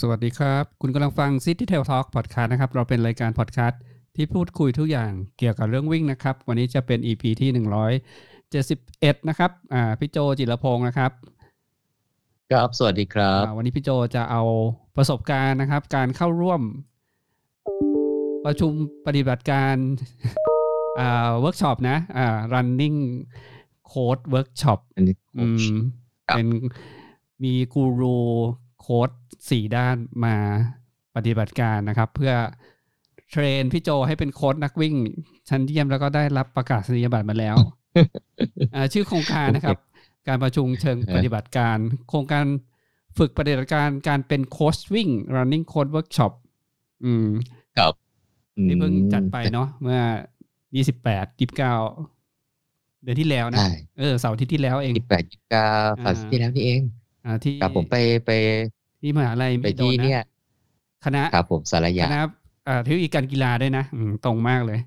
สวัสดีครับ คุณกำลังฟัง City Trail Talk Podcast นะครับ เราเป็นรายการพอดแคสต์ที่พูดคุยทุกอย่างเกี่ยวกับเรื่องวิ่งนะครับ วันนี้จะเป็น EP ที่ 171 นะครับอ่าพี่โจจิรพงศ์นะครับ ครับ สวัสดีครับอ่าวันนี้พี่โจจะเอาประสบการณ์นะครับ การเข้าร่วม ประชุมปฏิบัติการอ่าเวิร์กช็อปนะอ่า running coach workshop อันนี้อืมครับเป็นมีกูรู โค้ดสี่ด้านมาปฏิบัติการนะครับ เพื่อเทรนพี่โจให้เป็นโค้ดนักวิ่ง ชั้นเยี่ยมแล้วก็ได้รับประกาศนียบัตรมาแล้วอ่าชื่อโครงการนะครับ การประชุมเชิงปฏิบัติการ โครงการฝึกปฏิบัติการการเป็นโค้ชวิ่ง running code workshop อืมครับที่เพิ่งจัดไปอืมเนาะเมื่อยี่สิบแปดยี่สิบเก้าเดือนที่แล้วนะใช่เออเสาร์อาที่ที่แล้วเองยี่สิบแปดยี่สิบเก้าอ่าสัปดาห์ที่แล้วนี่เอง อ่าที่ครับผมไปไปที่มหาลัยไปม่โดที่นะเนี่ยคณะครับผมสารคยาณะอ่าเทคโนโลยีการกีฬาด้วยนะอืมตรงมากเลย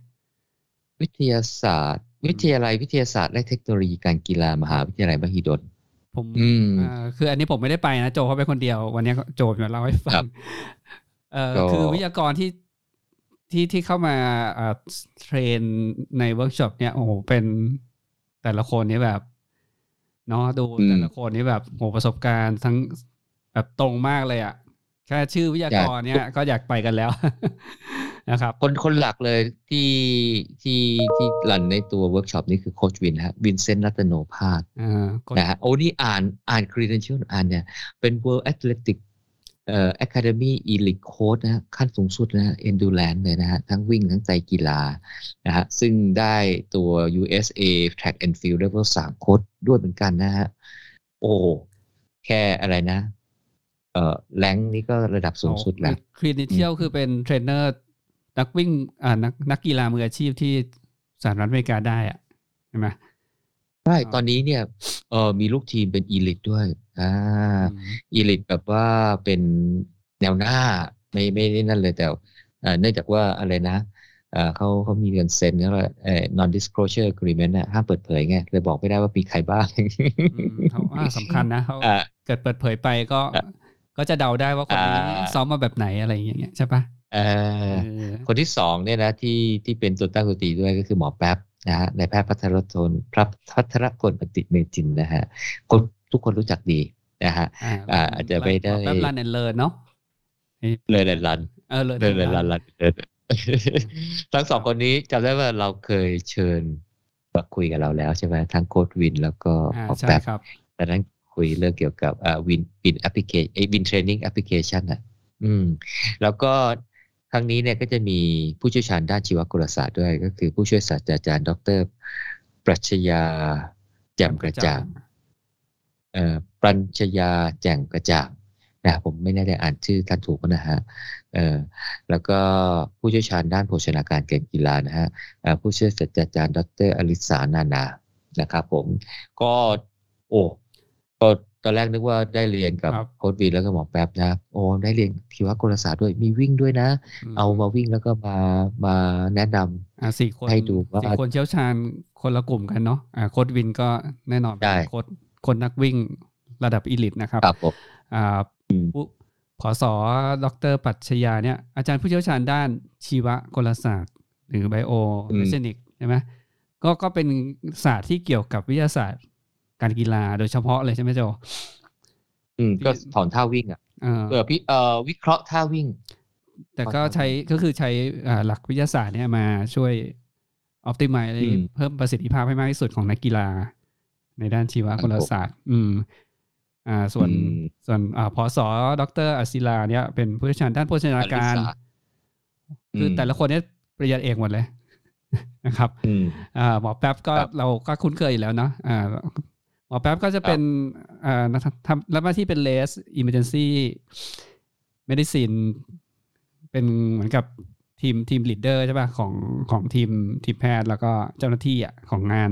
วิทยาศาสตร์ วิทยาลัยวิทยาศาสตร์ และเทคโนโลยีการกีฬามหาวิทยาลัยมหิดลผมอืมอ่าคืออันนี้ผมไม่ได้ไปนะโจเขาไปคนเดียว วันนี้โจมาเล่าให้ฟัครังบเออก็คือวิทยากรที่ที่ที่เข้ามาอ่า train ในเวิร์กช็อปเนี่ยโอ้โหเป็นแต่ละคนนี่แบบ เนาะดูแต่ละคนนี่แบบโหประสบการณ์ทั้งแบบตรงมากเลยอะ่ะแค่ชื่อวิทยากรเนี่ยก็อยากไปกันแล้วนะครับ คนคนหลักเลยที่ที่ที่ run ในตัวเวิร์กช็อปนี่คือโค้ชวินฮะวินเซนต์รัตโนภาสอ่าก็นะฮะโอ้นี่อ่านอ่าน credential อ่านเนี่ย เป็น World Athletics เอ่อ Academy Elite Coach นะฮะขั้นสูงสุดนะฮะ Endurance เลยนะฮะทั้งวิ่งทั้งใจกีฬานะฮะซึ่งได้ตัว USA Track and Field Level 3โค้ดด้วยเหมือนกันนะฮะโอ้แค่อะไรนะ เอ่อแรงนี่ก็ระดับสูงสุดแล้ว credential คือเป็นเทรนเนอร์ นักวิ่งอ่านักนักกีฬามืออาชีพที่สหรัฐอเมริกาได้อะใช่ไหม ใช่อ่าตอนนี้เนี่ยเออมีลูกทีมเป็น Elite ด้วยอ่าอืมอีลิทแบบว่าเป็นแนวหน้าไม่ไม่ได้นั่นเลยแต่เอ่อเนื่องจากว่าอะไรนะเอ่อเขาเขามีเงินเซ็นแล้วเอ่อ non disclosure agreement น่ะห้ามเปิดเผยไงเลยบอกไม่ได้ว่ามีใครบ้างอืมเขาว่าสำคัญนะเขาอ่าเกิดเปิดเผยไปก็อะก็จะเดาได้ว่าคนนี้อ่าซ้อมมาแบบไหนอะไรอย่างเงี้ยใช่ปะเอ่อเออคนที่สองเนี่ยนะที่ที่เป็นตัวตั้งตัวตีด้วยก็คือหมอแป๊บ นะฮะในายแพทย์พัทรพลพระพัทรพลปฏิเมจินนะฮะคนทุกคนรู้จักดีนะฮะอ่าอ่าอาจจะไม่ได้แบบรันแอนเลิร์เนาะเลยเลยรันเออเลยเลยเลยรันรันเลยทั้งสองคนนี้จำได้ว่าเราเคยเชิญมาคุยกับเราแล้วใช่ไหมทั้งโค้ดวินแล้วก็อ่าออกใช่แบบครับตอนนั้นคุยเรื่องเกี่ยวกับอ่าวินวินแอปพลิเคชันวินเทรนนิ่งแอปพลิเคชันอะ อืม แล้วก็ ครั้งนี้เนี่ยก็จะมีผู้เชี่ยวชาญด้านชีวกลศาสตร์ด้วย ก็คือผู้ช่วยศาสตราจารย์ ดร ปรัชญาแจ่มกระจ่างเอ่อปรัญชยาแจ่งกระจ่างนะผมไม่แน่ใจอ่านชื่อท่านถูกไหมนะฮะเอ่อแล้วก็ผู้เชี่ยวชาญด้านโภชนาการเกมกีฬานะฮะเอ่อผู้ช่วยศาสตราจารย์ ดรอลิสานานานะครับผมก็โอ้ก็ ตอนแรกนึกว่าได้เรียนกับครับโค้ดวีแล้วก็หมอแป๊บนะโอ้ได้เรียนชีวกลศาสตร์ด้วยมีวิ่งด้วยนะมเอามาวิ่งแล้วก็มามาแนะนำอ่าสี่คนให้ดูว่าสี่คนเชี่ยวชาญคนละกลุ่มกันเนาะอ่าโค้ดวินก็แน่นอนได้เป็นโค้ดคนนักวิ่งระดับอีลิตนะครับครับผมอ่าอืมผู้ผอสอดรปรัชญาเนี่ยอาจารย์ผู้เชี่ยวชาญด้านชีวกลศาสตร์ หรือไบโออืมเทคนิกใช่ไหมก็ก็เป็นศาสตร์ที่เกี่ยวกับวิทยาศาสตร์ การกีฬาโดยเฉพาะเลยใช่ไหมโจอืมก็ถอนท่าวิ่งอะเออเออพี่เอ่อวิเคราะห์ท่าวิ่ง แต่ก็ใช้ก็คือใช้อ่าหลักวิทยาศาสตร์เนี่ยมาช่วยออ t ติ i z อืมเพิ่มประสิทธิภาพให้มากที่สุดของนักกีฬา ในด้านชีวกลศาสตร์ อืม อ่า ส่วนอืมส่วนอ่าพอสอดรอัศิลาเนี่ยเป็นผู้เชี่ยวชาญด้านโภชนาการอลิสาคืออมแต่ละคนเนี่ยปริญญาเอกหมดเลยนะครับอืมอ่าหมอแป๊บก็ครับเราก็คุ้นเคยอยู่แล้วเนาะอ่า หมอแป๊บก็จะเป็นอ่าทำรับหน้าที่เป็น race emergency medicine เป็นเหมือนกับทีม team leader ใช่ป่ะของของทีมทีมแพทย์แล้วก็เจ้าหน้าที่อะของงาน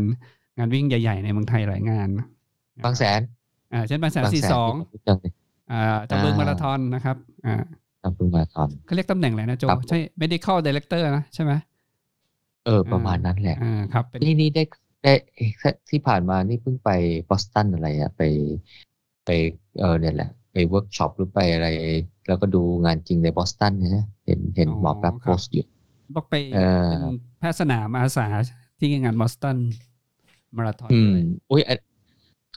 งานวิ่งใหญ่ ๆ ในเมืองไทยหลายงาน บางแสนอ่าเช่นบางแสนบางแสนสี่สองที่ผมรู้จักเลยอ่าจำเริงอ่ามมาราธอนนะครับอ่าทำพึ่งมาทอนเขาเรียกตำแหน่งอะไรนะโจครับใช่ medical director นะใช่ไหมเออประมาณนั้นแหละอ่าครับเป็นนี่นี่ได้ ได้ที่ผ่านมานี่เพิ่งไปบอสตันอะไรอะไปไปเออเนี่ยแหละไปไปเวิร์กช็อปหรือไปอะไร แล้วก็ดูงานจริงในบอสตันนะเห็นเห็นหมอแป๊บโพสต์อยู่บอกไปเออเป็นแพทย์สนามอาสาที่งานบอสตันมาราธอนอืมเลยอุ้ยอะ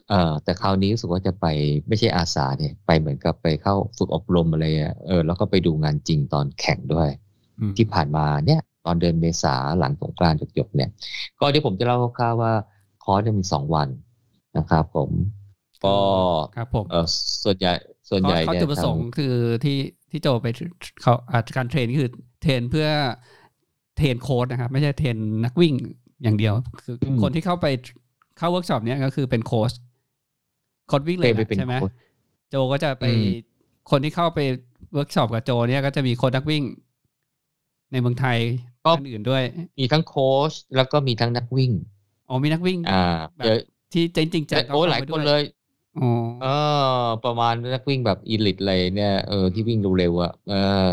เอ่อแต่คราวนี้รู้สึกว่าจะไปไม่ใช่อาสาเนี่ย ไปเหมือนกับไปเข้าฝึกอบรมอะไรอะเออแล้วก็ไปดูงานจริงตอนแข่งด้วยอืมที่ผ่านมาเนี่ย ตอนเดือนเมษาหลังสงกรานต์จบๆเนี่ย ก็เดี๋ยวผมจะเล่าคร่าวๆว่าคอร์สเนี่ยมีสองวันนะครับผมก็ครับผมเออส่วนใหญ่ส่วนใหญ่เขาเนี่ยจุดประสงค์ทางคือที่ที่โจไปเขาอาจการเทรนคือเทรนเพื่อtrain โค้ชนะครับ ไม่ใช่ train นักวิ่งอย่างเดียว คืออมคนที่เข้าไปเข้าเวิร์กช็อปเนี้ยก็คือเป็นโค้ชโค้ชวิ่งเลย train ไปแหละเป็นใช่ไหมโค้ชโจก็จะไปอืมคนที่เข้าไปเวิร์กช็อปกับโจเนี่ยก็จะมีโค้ชนักวิ่ง ในเมืองไทยก็ท่านอื่นด้วย มีทั้งโค้ชแล้วก็มีทั้งนักวิ่งอ๋อมีนักวิ่ง อ่าแบบเยอะที่จริงจริงจังก็โอ้เข้าไปหลายคนด้วเลยอ๋อเออ ประมาณนักวิ่งแบบ elite เลยเนี่ยเออที่วิ่งเร็วๆอะเออ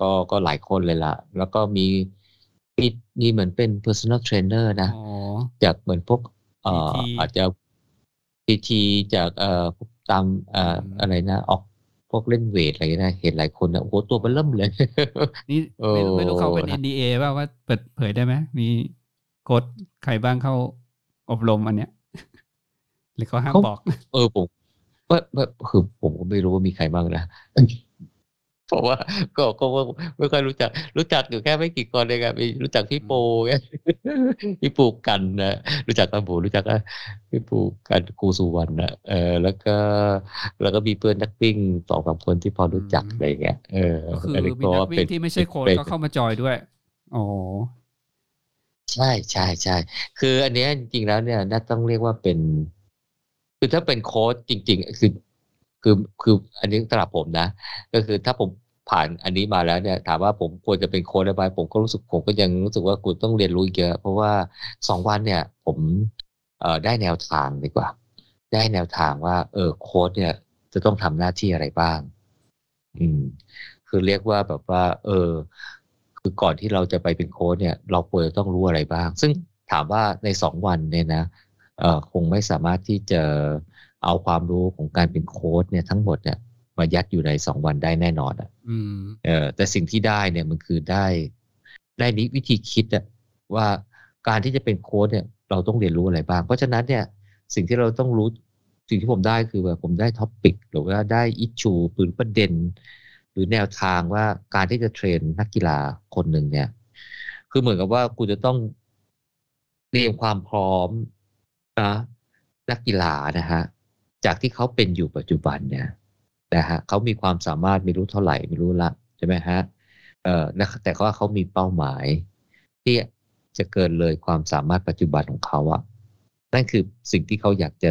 ก็ก็หลายคนเลยล่ะ แล้วก็มีมีมีเหมือนเป็น personal trainer นะอ๋อจากเหมือนพวกเอ่อ PT อาจจะ PT จากเอ่อพวกตามเอ่ออืมอะไรนะออก พวกเล่นเวทอะไรนะเห็นหลายคนนะโอ้โหตัวมันเริ่มเลย นี่ไม่รู้เออไม่รู้เขาเป็นนะ NDA ป่าว่าเปิดเผยได้ไหมมีโค้ดใครบ้างเข้าอบรมอันเนี้ยหรือเขาห้ามเขาบอก เออผมว่าว่าคือผมก็ไม่รู้ว่ามีใครบ้างนะ เพราะว่าก็ก็ก็ไม่ค่อยรู้จัก รู้จักอยู่แค่ไม่กี่คนเองอะมีรู้จักพี่ปูไงพี่ปูกันนะรู้จักกันผมรู้จักนะพี่ปูกันครูสุวรรณนะเออแล้วก็แล้วก็มีเพื่อนนักวิ่งสองสามคนที่พอรู้จักอืมอะไรเงี้ยเออก็คืออันนี้มีนักวิ่เป็งที่ไม่ใช่โค้ดเป็นก็เข้ามาจอยด้วยอ๋อใช่ใช่ใช่คืออันเนี้ยจริงๆแล้วเนี่ยน่าต้องเรียกว่าเป็น คือถ้าเป็นโค้ชจริง ๆ คือ คือคืออันนี้สำหรับผมนะ ก็คือถ้าผมผ่านอันนี้มาแล้วเนี่ยถามว่าผมควรจะเป็นโค้ชได้ไหมผมก็รู้สึกผมก็ยังรู้สึกว่ากูต้องเรียนรู้อีกเยอะ เพราะว่าสองวันเนี่ย ผมเอ่อได้แนวทางดีกว่า ได้แนวทางว่า เออโค้ชเนี่ย จะต้องทำหน้าที่อะไรบ้าง อืม คือเรียกว่าแบบว่า เออ คือก่อนที่เราจะไปเป็นโค้ชเนี่ย เราควรจะต้องรู้อะไรบ้าง ซึ่งถามว่าในสองวันเนี่ยนะเอ่อคงไม่สามารถที่จะเอาความรู้ของการเป็นโค้ชเนี่ยทั้งหมดเนี่ยมายัดอยู่ในสองวันได้แน่นอนอะอืมเออแต่สิ่งที่ได้เนี่ยมันคือได้ ได้นิวิธีคิดอะว่าการที่จะเป็นโค้ชเนี่ย เราต้องเรียนรู้อะไรบ้าง เพราะฉะนั้นเนี่ย สิ่งที่เราต้องรู้สิ่งที่ผมได้คือว่าผมได้ topic หรือว่าได้ issueหรือประเด็น หรือแนวทางว่าการที่จะเทรนนักกีฬาคนหนึ่งเนี่ย คือเหมือนกับว่ากูจะต้องเตรียมความพร้อมนะนักกีฬานะฮะ จากที่เขาเป็นอยู่ปัจจุบันเนี่ยนะฮะเขามีความสามารถไม่รู้เท่าไหร่ไม่รู้ละใช่ไหมฮะเออแต่ว่าเขามีเป้าหมาย ที่จะเกินเลยความสามารถปัจจุบันของเขาอะนั่นคือสิ่งที่เขาอยากจะ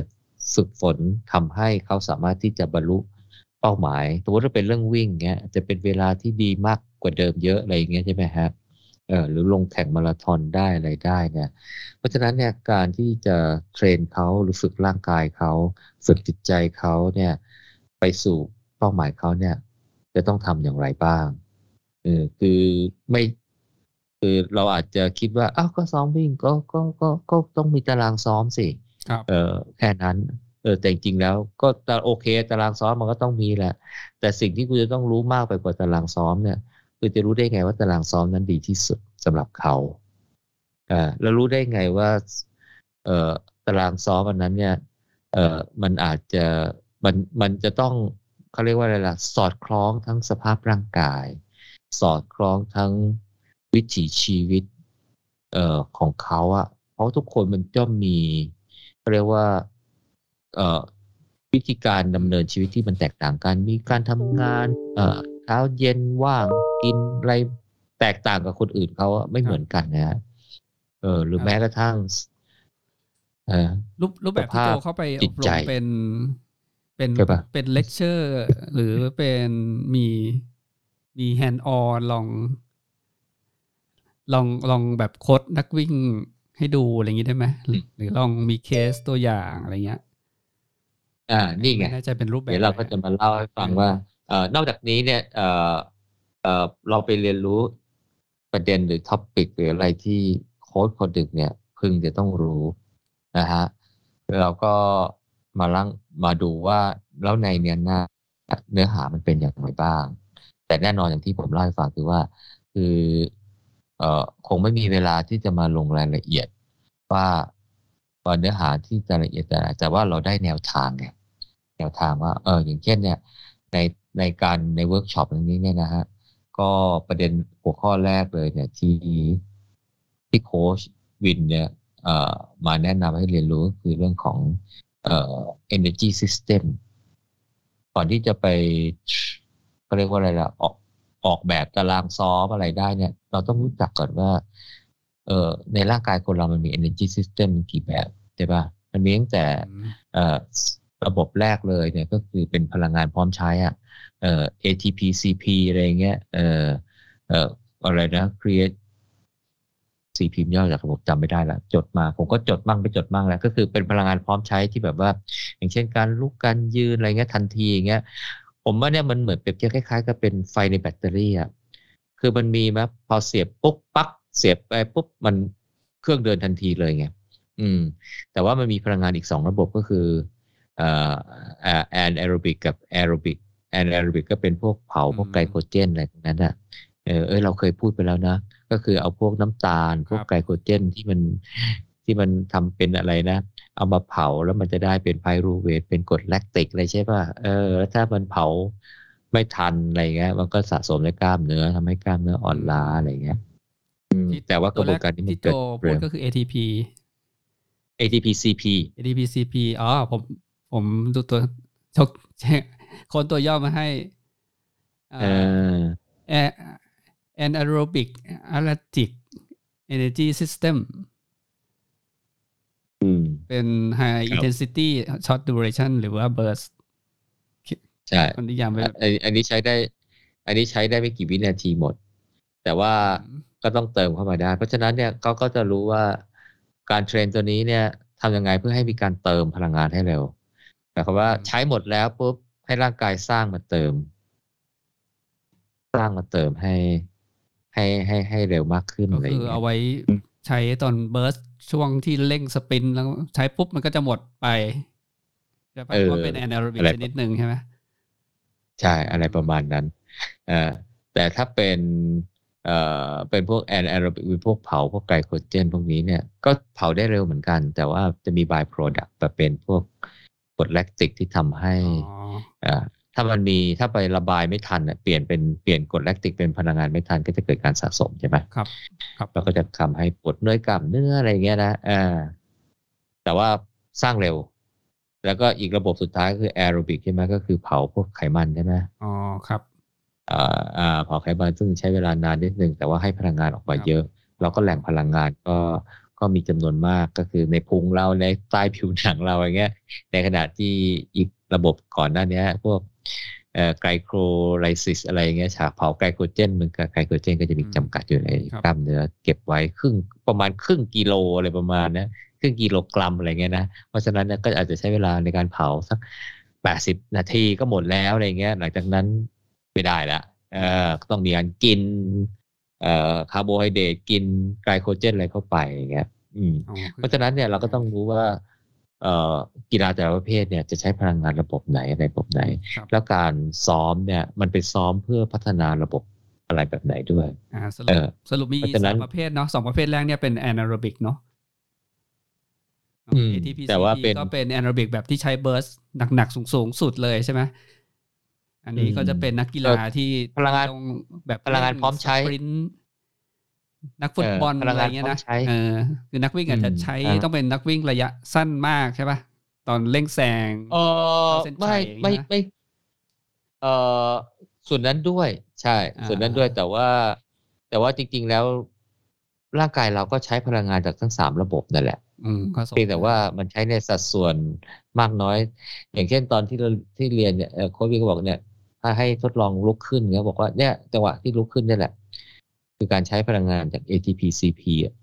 ฝึกฝนทำให้เขาสามารถที่จะบรรลุเป้าหมายสมมติว่าเป็นเรื่องวิ่งเงี้ยจะเป็นเวลาที่ดีมากกว่าเดิมเยอะอะไรอย่างเงี้ยใช่ไหมฮะ หรือลงแข่งมาราธอนได้อะไรได้เนี่ย เพราะฉะนั้นเนี่ยการที่จะเทรนเขาหรือฝึกร่างกายเขาฝึกจิตใจเขาเนี่ยไปสู่เป้าหมายเขาเนี่ย จะต้องทำอย่างไรบ้างเออคือไม่คือเราอาจจะคิดว่าอ้าวก็ซ้อมวิ่งก็ก็ก็ก็ต้องมีตารางซ้อมสิครับเออแค่นั้นเออแต่จริงๆแล้วก็ตาโอเค ตารางซ้อมมันก็ต้องมีแหละ แต่สิ่งที่คุณจะต้องรู้มากไปกว่าตารางซ้อมเนี่ย คือจะรู้ได้ไงว่าตารางซ้อมนั้นดีที่สุดสำหรับเขาอ่าแล้วรู้ได้ไงว่าเอ่อตารางซ้อมวันนั้นเนี่ยเอ่อมันอาจจะมันมันจะต้องเขาเรียกว่าอะไรล่ะสอดคล้องทั้งสภาพร่างกาย สอดคล้องทั้งวิถีชีวิตเอ่อของเขาอะเพราะทุกคนมันจะมีเขาเรียกว่าเอ่อวิธีการดำเนินชีวิตที่มันแตกต่างกัน มีการทำงานเอ่อ เช้าเย็นว่างกินอะไรแตกต่างกับคนอื่นเขาอะไม่เหมือนกันนะฮะเออ หรือแม้กระทั่งเออรูปรูปแบบที่สภาพโจเข้าไปอจิตบรใจมเป็นเป็นใช่ปะเป็นเลคเชอร์ หรือเป็นมีมี hands-on ลอง ลองลองแบบโค้ชนักวิ่งให้ดูอะไรอย่างนี้ได้ไหมหรือหรือลองมีเคสตัวอย่างอะไรเงี้ย อ่า นี่ไงม่แน่ใจเป็นรูปแบบเดี๋ยวเราก็ไหนจะมาเล่าให้ฟังว่าเอ่อ นอกจากนี้เนี่ยเเเราไปเรียนรู้ประเด็นหรือ topic หรืออะไรที่โค้ชคนนึงเนี่ยพึงจะต้องรู้นะฮะแล้วเราก็มาลังมาดูว่าแล้วในเนี้ยนะเนื้อหามันเป็นอย่างไรบ้าง แต่แน่นอนอย่างที่ผมเล่าให้ฟังคือว่า คือเอ่อคงไม่มีเวลาที่จะมาลงรายละเอียด ว่าว่าเนื้อหาที่จะละเอียดแต่แต่ว่าเราได้แนวทางไงแนวทางว่า เอออย่างเช่นเนี่ยใน ในการในเวิร์กช็อปนี้เนี่ยนะฮะก็ประเด็นหัวข้อแรกเลยเนี่ยที่ที่โค้ชวินเนี่ยเอ่อมาแนะนำให้เรียนรู้ก็คือเรื่องของเอ่อ energy system ก่อนที่จะไปเขาเรียกว่าอะไรล่ะออกออกแบบตารางซ้อมอะไรได้เนี่ย เราต้องรู้จักก่อนว่า เอ่อในร่างกายคนเรามันมี energy system กี่แบบใช่ปะมันมีตั้งแต่เอ่อ ระบบแรกเลยเนี่ยก็คือเป็นพลังงานพร้อมใช้อะเอ่อ ATP CP อะไรเงี้ยเอ่อเอ่ออะไรนะ creatine CP ย่อจากระบบจำไม่ได้ละจดมา ผมก็จดมั่งไปจดมั่งแล้ว ก็คือเป็นพลังงานพร้อมใช้ที่แบบว่า อย่างเช่นการลุกการยืนอะไรเงี้ยทันทีอย่างเงี้ยผมว่าเนี่ยมันเหมือนเปรียบเทียบคล้ายๆกับเป็นไฟในแบตเตอรี่อะคือมันมีไหมพอเสียบปุ๊บปั๊บเสียบไปปุ๊บมันเครื่องเดินทันทีเลยไงอืม แต่ว่ามันมีพลังงานอีกสองระบบก็คือ anaerobic กับแอโรบิกanaerobic ก็เป็นพวกเผาพวกไกลโคเจนอะไรพวกนั้นอะเออเออเราเคยพูดไปแล้วนะ ก็คือเอาพวกน้ำตาล พวกไกลโคเจนที่มันที่มันทำเป็นอะไรนะ เอามาเผาแล้วมันจะได้เป็น pyruvate เป็นกรดแลคติกอะไรใช่ป่ะเออแล้วถ้ามันเผาไม่ทันอะไรเงี้ย มันก็สะสมในกล้ามเนื้อทำให้กล้ามเนื้ออ่อนล้าอะไรเงี้ยแต่ว่ากระบวนการนี้มันเกิดเร็วก็คือ ATP ATP CP ATP CP อ๋อผม ผมดูตัวชกคนตัวย่อมาให้เออ anaerobic allergic energy system เป็น high intensity short duration หรือว่า burst ใช่อันนี้ยามไปอันนี้ใช้ได้ อันนี้ใช้ได้ไม่กี่วินาทีหมด แต่ว่าก็ต้องเติมเข้ามาได้ เพราะฉะนั้นเนี่ยก็ก็จะรู้ว่าการ train ตัวนี้เนี่ยทำยังไงเพื่อให้มีการเติมพลังงานให้เร็ว แต่คำว่าใช้หมดแล้วปุ๊บให้ร่างกายสร้างมาเติม สร้างมาเติมให้ ให้ให้ให้เร็วมากขึ้นอะไรอย่างเงี้ยก็คือเอาไว้ใช้ตอน burst ช่วงที่เร่ง sprint แล้วใช้ปุ๊บมันก็จะหมดไปจะแปลว่าเป็น anaerobic ชนิดหนึ่งใช่ไหมใช่ อะไรประมาณนั้นเอ่อแต่ถ้าเป็นเอ่อเป็นพวก anaerobic พวกเผาพวกไกลโคเจนพวกนี้เนี่ย ก็เผาได้เร็วเหมือนกัน แต่ว่าจะมี byproduct แบบเป็นพวก กรดแลคติกที่ทำให้อ่าถ้ามันมีถ้าไประบายไม่ทันเปลี่ยนเป็นเปลี่ยนกรดแลคติกเป็นพลังงานไม่ทันก็จะเกิดการสะสมใช่ไหมครับ ครับแล้วก็จะทำให้ปวดเนื้อกล้ามเนื้ออะไรเงี้ยนะอ่าแต่ว่าสร้างเร็ว แล้วก็อีกระบบสุดท้ายคือแอโรบิกใช่ไหมก็คือเผาพวกไขมันใช่ไหมอ๋อครับอ่าอ่าเผาไขมันซึ่งใช้เวลานานนิดนึงแต่ว่าให้พลังงานออกมาเยอะแล้วก็แหล่งพลังงานก็ ก็มีจำนวนมากก็คือในพุงเราในใต้ผิวหนังเราอย่างเงี้ย ในขณะที่อีกระบบก่อนหน้านี้พวกไกลโครไลซิสอะไรเงี้ยฉากเผาไกลโคเจนมันกับไกลโคเจนก็จะมีจำกัดอยู่ในกล้ามเนื้อเก็บไว้ครึ่งประมาณครึ่งกิโลอะไรประมาณนะครึ่งกิโลกรัมอะไรเงี้ยนะเพราะฉะนั้นก็อาจจะใช้เวลาในการเผาสักแปดสิบนาทีก็หมดแล้วอะไรเงี้ย หลังจากนั้นไม่ได้ละเออต้องมีการกิน เอ่อคาร์โบไฮเดรตกินไกลโคเจนอะไรเข้าไปอย่างเงี้ยอืมเพราะฉะนั้นเนี่ยเราก็ต้องรู้ว่าเอ่อกีฬาแต่ละประเภทเนี่ยจะใช้พลังงานระบบไหนระบบไหน แล้วการซ้อมเนี่ยมันไปซ้อมเพื่อพัฒนาระบบอะไรแบบไหนด้วยอ่าสรุปสรุปมีสองประเภทเนาะสองประเภทแรกเนี่ยเป็น anaerobic เนาะ ATPC แต่ว่าเป็นก็เป็น anaerobic แบบที่ใช้ burst หนักๆสูงๆสุดเลยใช่ไหม อันนี้ก็จะเป็นนักกีฬาที่พลังงานแบบพลังงานพร้อมใช้นักฟุตบอลอะไรเงี้ยนะเออคือนักวิ่งอาจจะใช้ต้องเป็นนักวิ่งระยะสั้นมากใช่ป่ะตอนเร่งแซงเออไม่ไม่ไม่เออส่วนนั้นด้วย ใช่ ส่วนนั้นด้วยแต่ว่า แต่ว่าจริง ๆ แล้วร่างกายเราก็ใช้พลังงานจากทั้งสามระบบนั่นแหละเพียงแต่ว่ามันใช้ในสัดส่วนมากน้อย อย่างเช่นตอนที่เราที่เรียนเนี่ยโค้ชวีก็บอกเนี่ย ถ้าให้ทดลองลุกขึ้นเนี่ยบอกว่าเนี่ยจังหวะที่ลุกขึ้นนี่แหละ คือการใช้พลังงานจาก ATP CP อะ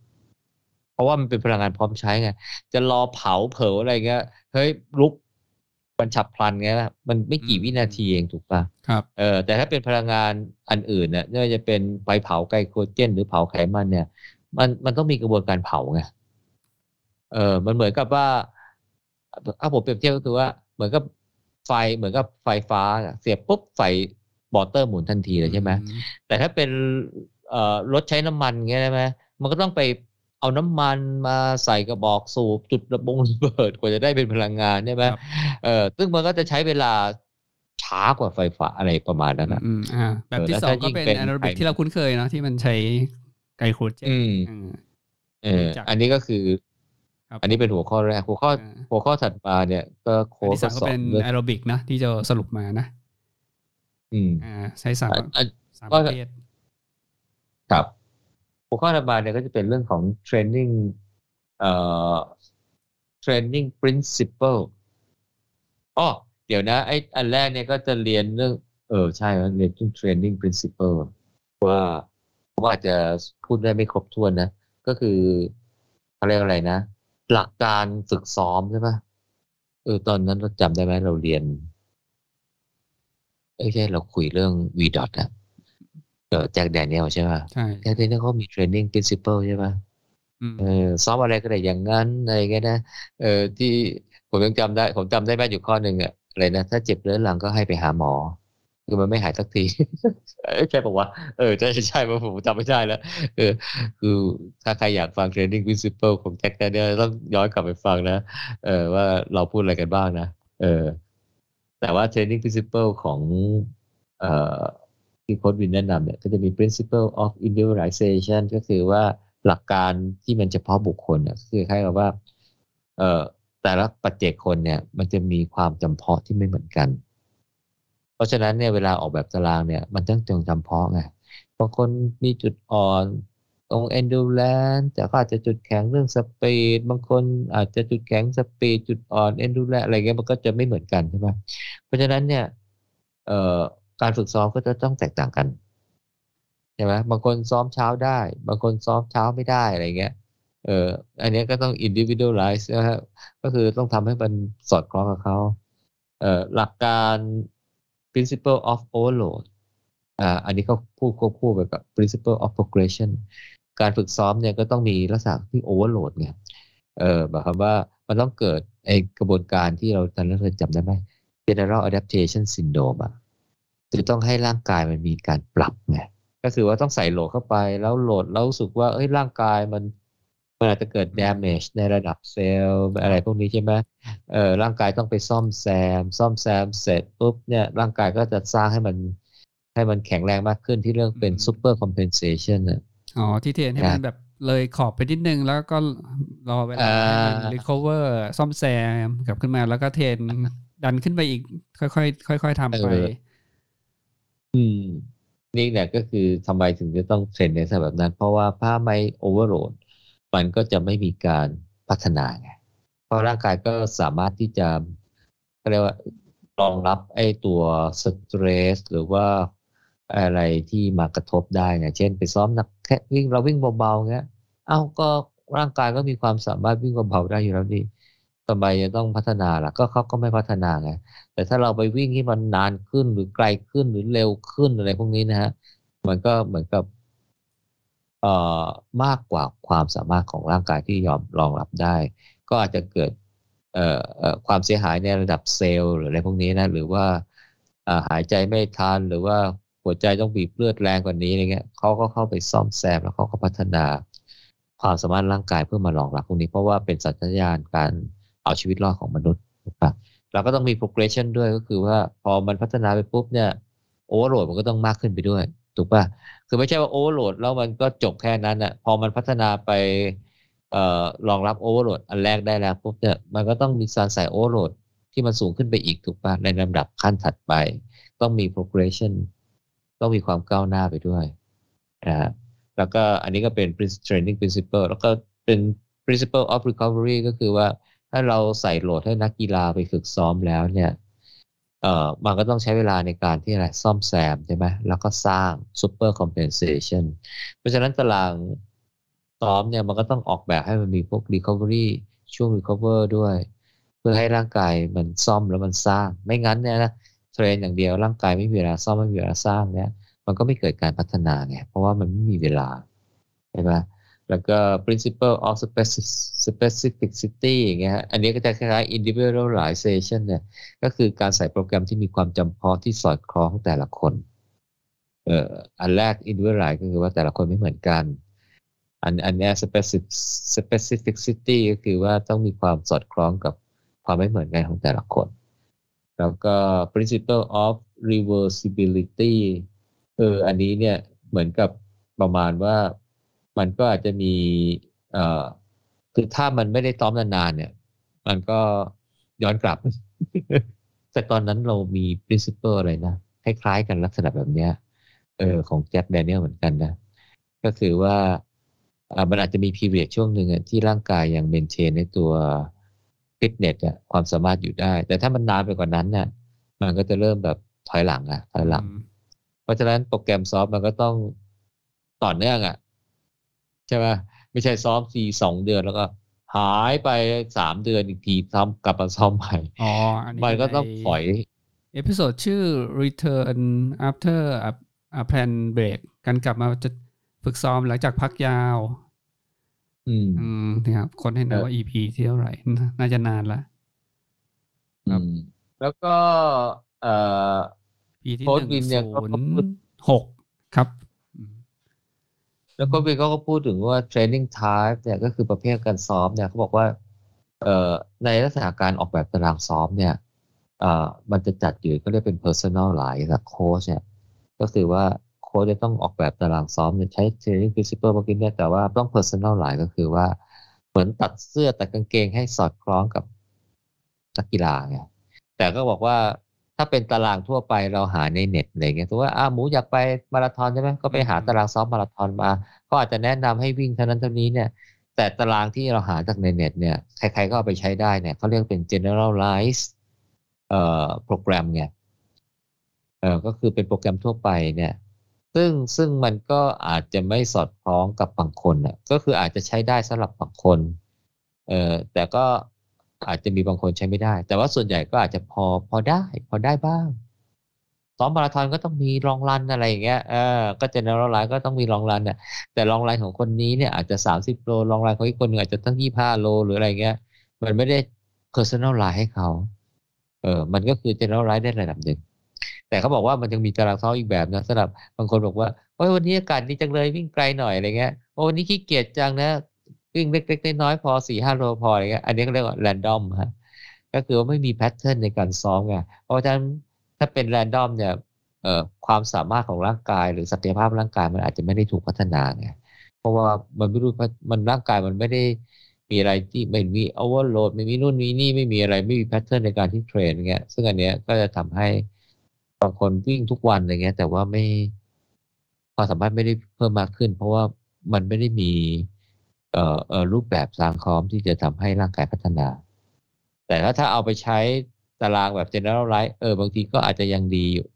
เพราะว่ามันเป็นพลังงานพร้อมใช้ไงจะรอเผาเผาอะไรเงี้ยเฮ้ยลุกมันฉับพลันไงมันไม่กี่วินาทีเองถูกปะครับเออแต่ถ้าเป็นพลังงานอันอื่นเนี่ยไม่ว่าจะเป็นไฟเผาไกลโคเจน หรือเผาไขมันเนี่ย มันมันต้องมีกระบวนการเผาไงเออมันเหมือนกับว่าถ้าผมเปรียบเทียบก็คือว่า เหมือนกับ ไฟเหมือนกับไฟฟ้าเสียบปุ๊บไฟบอเตอร์หมุนทันทีเลยใช่ไหมแต่ถ้าเป็นเอ่อรถใช้น้ำมันเงี้ยใช่ไหมมันก็ต้องไปเอาน้ำมันมาใส่กระบอกสูบจุดระบงระเบิดกว่าจะได้เป็นพลังงานใช่ไหมเออซึ่งมันก็จะใช้เวลาช้ากว่าไฟฟ้าอะไรประมาณนั้นนะอืมอ่าแบบที่สองก็เป็น anaerobic ที่เราคุ้นเคยเนาะที่มันใช้ไกลโคเจนอืมเอออันนี้ก็คือ อันนี้เป็นหัวข้อแรกหัวข้อหัวข้อถัดมาเนี่ยก็โค้ชสรุปเป็นแอโรบิกนะที่จะสรุปมานะ อืมอ่าใช้สามสามประเภทครับหัวข้อถัดมาเนี่ยก็จะเป็นเรื่องของ training เอ่อ training principle อ๋อเดี๋ยวนะไอ้อันแรกเนี่ยก็จะเรียนเรื่อง เออใช่เรียนเรื่อง training principle ว่าว่าจะพูดได้ไม่ครบถ้วนนะ ก็คือเขาเรียกอะไรนะ หลักการฝึกซ้อมใช่ปะเออตอนนั้นเราจำได้ไหมเราเรียนเออใช่เราคุยเรื่อง v dot อะเออแจ็คแดเนียลใช่ป่ะใช่แจ็คแดเนียลเขามี training principle ใช่ป่ะเออซ้อมอะไรก็ได้อย่างนั้นอะไรเงี้ยนะเออที่ผมยังจำได้ ผมจำได้แม่อยู่ข้อหนึ่งอะอะไรนะ ถ้าเจ็บเรื้อรังก็ให้ไปหาหมอ คือมันไม่หายสักทีใช่ปะวะเออใช่ใช่ป่ะผมจำไม่ได้แล้วเออ คือถ้าใครอยากฟัง training principle ของแจ็คแดเนียลต้องย้อนกลับไปฟังนะเออว่าเราพูดอะไรกันบ้างนะเออ แต่ว่า training principle ของเอ่อที่โค้ดวินแนะนำเนี่ยก็จะมี principle of individualization ก็คือว่าหลักการที่มันเฉพาะบุคคลเนี่ยคือคล้ายกับว่า เอ่อแต่ละปัจเจกคนเนี่ย มันจะมีความจำเพาะที่ไม่เหมือนกัน ราะฉะนั้นเนี่ยเวลาออกแบบตารางเนี่ยมันต้องจงจำเพาะไงบางคนมีจุดอ่อนตรง endurance แต่ก็อาจจะจุดแข็งเรื่องสปีดบางคนอาจจะจุดแข็งสปีดจุดอ่อน endurance อะไรเงี้ยมันก็จะไม่เหมือนกันใช่ไหมเพราะฉะนั้นเนี่ยเอ่อการฝึกซ้อมก็จะต้องแตกต่างกันใช่ไหมบางคนซ้อมเช้าได้ บางคนซ้อมเช้าไม่ได้อะไรเงี้ยเอออันนี้ก็ต้อง individualize นะครับก็คือต้องทำให้มันสอดคล้องกับเขาเอ่อหลักการ principle of overload อ่าอันนี้ก็พูดควบคู่ไปกับ principle of progression การฝึกซ้อมเนี่ยก็ต้องมีลักษณะที่ overload ไงเออหมายความว่ามันต้องเกิดไอกระบวนการที่เราตอนนั้นเราจำได้ไหม general adaptation syndrome อะคือต้องให้ร่างกายมันมีการปรับไงก็คือว่าต้องใส่โหลดเข้าไปแล้วโหลดแล้วรู้สึกว่าเอ้ยร่างกายมัน มันอาจจะเกิด damage ในระดับเซลล์อะไรพวกนี้ใช่ไหมเออร่างกายต้องไปซ่อมแซม ซ่อมแซมเสร็จปุ๊บเนี่ยร่างกายก็จะสร้างให้มันให้มันแข็งแรงมากขึ้นที่เรื่องเป็น super compensation อะอ๋อ ที่เทนให้มันแบบเลยขอบไปนิดนึง แล้วก็รอเวลาให้มัน recover ซ่อมแซมกลับขึ้นมาแล้วก็เทนดันขึ้นไปอีก ค่อยๆค่อยๆทำไป อืม นี่แหละก็คือทำไมถึงจะต้องเทรนในสแบบนั้น เพราะว่าถ้าไม่โอเวอร์โหลด มันก็จะไม่มีการพัฒนาไงเพราะร่างกายก็สามารถที่จะเรียกว่ารองรับไอ้ตัวสตรสหรือว่าอะไรที่มากระทบได้ไงเช่น ไปซ้อมนักแค่วิ่งเราวิ่งเบาๆเงี้ย เอ้าก็ร่างกายก็มีความสามารถวิ่งเบาๆได้อยู่แล้วนี่ทำไมจะต้องพัฒนาล่ะ ก็เขาก็ไม่พัฒนาไง แต่ถ้าเราไปวิ่งที่มันนานขึ้นหรือไกลขึ้นหรือเร็วขึ้นอะไรพวกนี้นะฮะ มันก็เหมือนกับ มากกว่าความสามารถของร่างกายที่ยอมรองรับได้ ก็อาจจะเกิดเอ่อความเสียหายในระดับเซลล์หรืออะไรพวกนี้นะหรือว่าหายใจไม่ทันหรือว่าหัวใจต้องบีบเลือดแรงกว่านี้อะไรเงี้ยเขาก็เข้าไปซ่อมแซมแล้วเขาก็พัฒนา ความสามารถร่างกายเพื่อมารองรับพวกนี้ เพราะว่าเป็นสัญญาณการเอาชีวิตรอดของมนุษย์ถูกปะเราก็ต้องมี progression ด้วยก็คือว่าพอมันพัฒนาไปปุ๊บเนี่ย overload มันก็ต้องมากขึ้นไปด้วยถูกปะ คือไม่ใช่ว่า overload แล้วมันก็จบแค่นั้นอะพอมันพัฒนาไปเอ่อรองรับ overload อันแรกได้แล้วปุ๊บเนี่ยมันก็ต้องมีการใส่ overload ที่มันสูงขึ้นไปอีกถูกปะในลำดับขั้นถัดไป ต้องมี progression ต้องมีความก้าวหน้าไปด้วยนะฮะแล้วก็อันนี้ก็เป็น training principle แล้วก็เป็น principle of recovery ก็คือว่าถ้าเราใส่โหลดให้นักกีฬาไปฝึกซ้อมแล้วเนี่ย เอ่อมันก็ต้องใช้เวลาในการที่อะไรซ่อมแซมใช่ไหมแล้วก็สร้าง super compensation เพราะฉะนั้นตารางซ้อมเนี่ยมันก็ต้องออกแบบให้มันมีพวก recovery ช่วง recover ด้วย เพื่อให้ร่างกายมันซ่อมแล้วมันสร้าง ไม่งั้นเนี่ยนะเทรนอย่างเดียวร่างกายไม่มีเวลาซ่อมไม่มีเวลาสร้างเนี่ยมันก็ไม่เกิดการพัฒนาไงเพราะว่ามันไม่มีเวลาใช่ไหม แล้วก็ principle of specificity อย่างเงี้ยอันนี้ก็จะคล้ายๆ individualization เนี่ยก็คือการใส่โปรแกรมที่มีความจำเพาะที่สอดคล้องแต่ละคนเอ่ออันแรก individualize ก็คือว่าแต่ละคนไม่เหมือนกัน อันอันนี้ specific specificity ก็คือว่าต้องมีความสอดคล้องกับความไม่เหมือนกันของแต่ละคน แล้วก็ principle of reversibility เอออันนี้เนี่ยเหมือนกับประมาณว่า มันก็อาจจะมีเอ่อคือถ้ามันไม่ได้ซ้อมนานๆเนี่ย มันก็ย้อนกลับ แต่ตอนนั้นเรามี principle อะไรนะ คล้ายๆกันลักษณะแบบเนี้ย เออของแจ็คแดเนียลเหมือนกันนะ ก็คือว่าอ่ามันอาจจะมี period ช่วงหนึ่งอะที่ร่างกายยังเมนเทนในตัวฟิตเนสอะความสามารถอยู่ได้ แต่ถ้ามันนานไปกว่านั้นเนี่ยมันก็จะเริ่มแบบถอยหลังอะถอยหลัง เพราะฉะนั้นโปรแกรมซ้อมมันก็ต้องต่อเนื่องอะใช่ไหมไม่ใช่ซ้อมทีสองเดือนแล้วก็ หายไปสามเดือนอีกทีทำกลับมาซ้อมใหม่อ๋ออันนี้มันก็ต้องถอย เอพิโซดชื่อ Return After a, a Plan Break การกลับมาจะฝึกซ้อมหลังจากพักยาว อืมอืมนะครับคนให้นะว่า EP ที่เท่าไหร่ น่าน่าจะนานละครับอืมแล้วก็ เอ่อปีที่โค้หชวินึ่นงเนี่ยศูก็นพูดย์หกครับอืม แล้วก็วินเขาก็พูดถึงว่า training type เนี่ยก็คือประเภทการซ้อมเนี่ยเขาบอกว่าเอ่อในลักษณะการออกแบบตารางซ้อมเนี่ยเอ่อมันจะจัดอยู่ก็เรียกเป็น personal หลายกับโค้ชเนี่ยก็คือว่าโค้ชจะต้องออกแบบตารางซ้อมเนี่ยใช้ training principle เมื่อกี้เนี่ยแต่ว่าต้อง personal หลายก็คือว่าเหมือนตัดเสื้อตัดกางเกงให้สอดคล้องกับนักกีฬาไงแต่ก็บอกว่า ถ้าเป็นตารางทั่วไปเราหาในเน็ตอะไรเงี้ยสมมติว่าอ่าหมูอยากไปมาราธอนใช่ไหมก็ไปหาตารางซ้อมมาราธอนมาก็อาจจะแนะนำให้วิ่งเท่านั้นเท่านี้เนี่ย แต่ตารางที่เราหาจากในเน็ตเนี่ยใครๆก็เอาไปใช้ได้เนี่ยเขาเรียกเป็น generalize เอ่อโปรแกรมไงเออก็คือเป็นโปรแกรมทั่วไปเนี่ย ซึ่งซึ่งมันก็อาจจะไม่สอดคล้องกับบางคนน่ะก็คืออาจจะใช้ได้สำหรับบางคนเออแต่ก็ อาจจะมีบางคนใช้ไม่ได้ แต่ว่าส่วนใหญ่ก็อาจจะพอพอได้ พอได้บ้างซ้อมมาราธอนก็ต้องมี long run อะไรอย่างเงี้ยเออก็ generalize ก็ต้องมี long run น่ะแต่ long run ของคนนี้เนี่ยอาจจะสามสิบโล long run ของอีกคนหนึ่งอาจจะตั้งยี่ห้าโลหรืออะไรเงี้ย มันไม่ได้ personalize ให้เขาเออมันก็คือ generalize ได้ระดับหนึ่งแต่เขาบอกว่ามันยังมีตารางซ้อมอีกแบบนะสำหรับบางคนบอกว่าโอ้ยวันนี้อากาศดีจังเลยวิ่งไกลหน่อยอะไรเงี้ยโอ้วันนี้ขี้เกียจจังนะ วิ่งเล็กๆน้อยๆพอสี่ห้าโลพออะไรเงี้ยอันนี้ก็เรียกว่า random ฮะก็คือว่าไม่มี pattern ในการซ้อมไงเพราะฉะนั้นถ้าเป็น random เนี่ยเอ่อความสามารถของร่างกาย หรือศักยภาพร่างกายมันอาจจะไม่ได้ถูกพัฒนาไงเพราะว่ามันไม่รู้มันร่างกายมันไม่ได้มีอะไรที่ไม่มี overload ไม่มีนู่นมีนี่ไม่มีอะไรไม่มี pattern ในการที่ train เงี้ยซึ่งอันเนี้ยก็จะทำให้บางคนวิ่งทุกวันอะไรเงี้ย แต่ว่าไม่ความสามารถไม่ได้เพิ่มมากขึ้น เพราะว่ามันไม่ได้มี รูปแบบสร้างคอมที่จะทำให้ร่างกายพัฒนา แต่ถ้าถ้าเอาไปใช้ตารางแบบ generalize เออบางทีก็อาจจะยังดีอยู่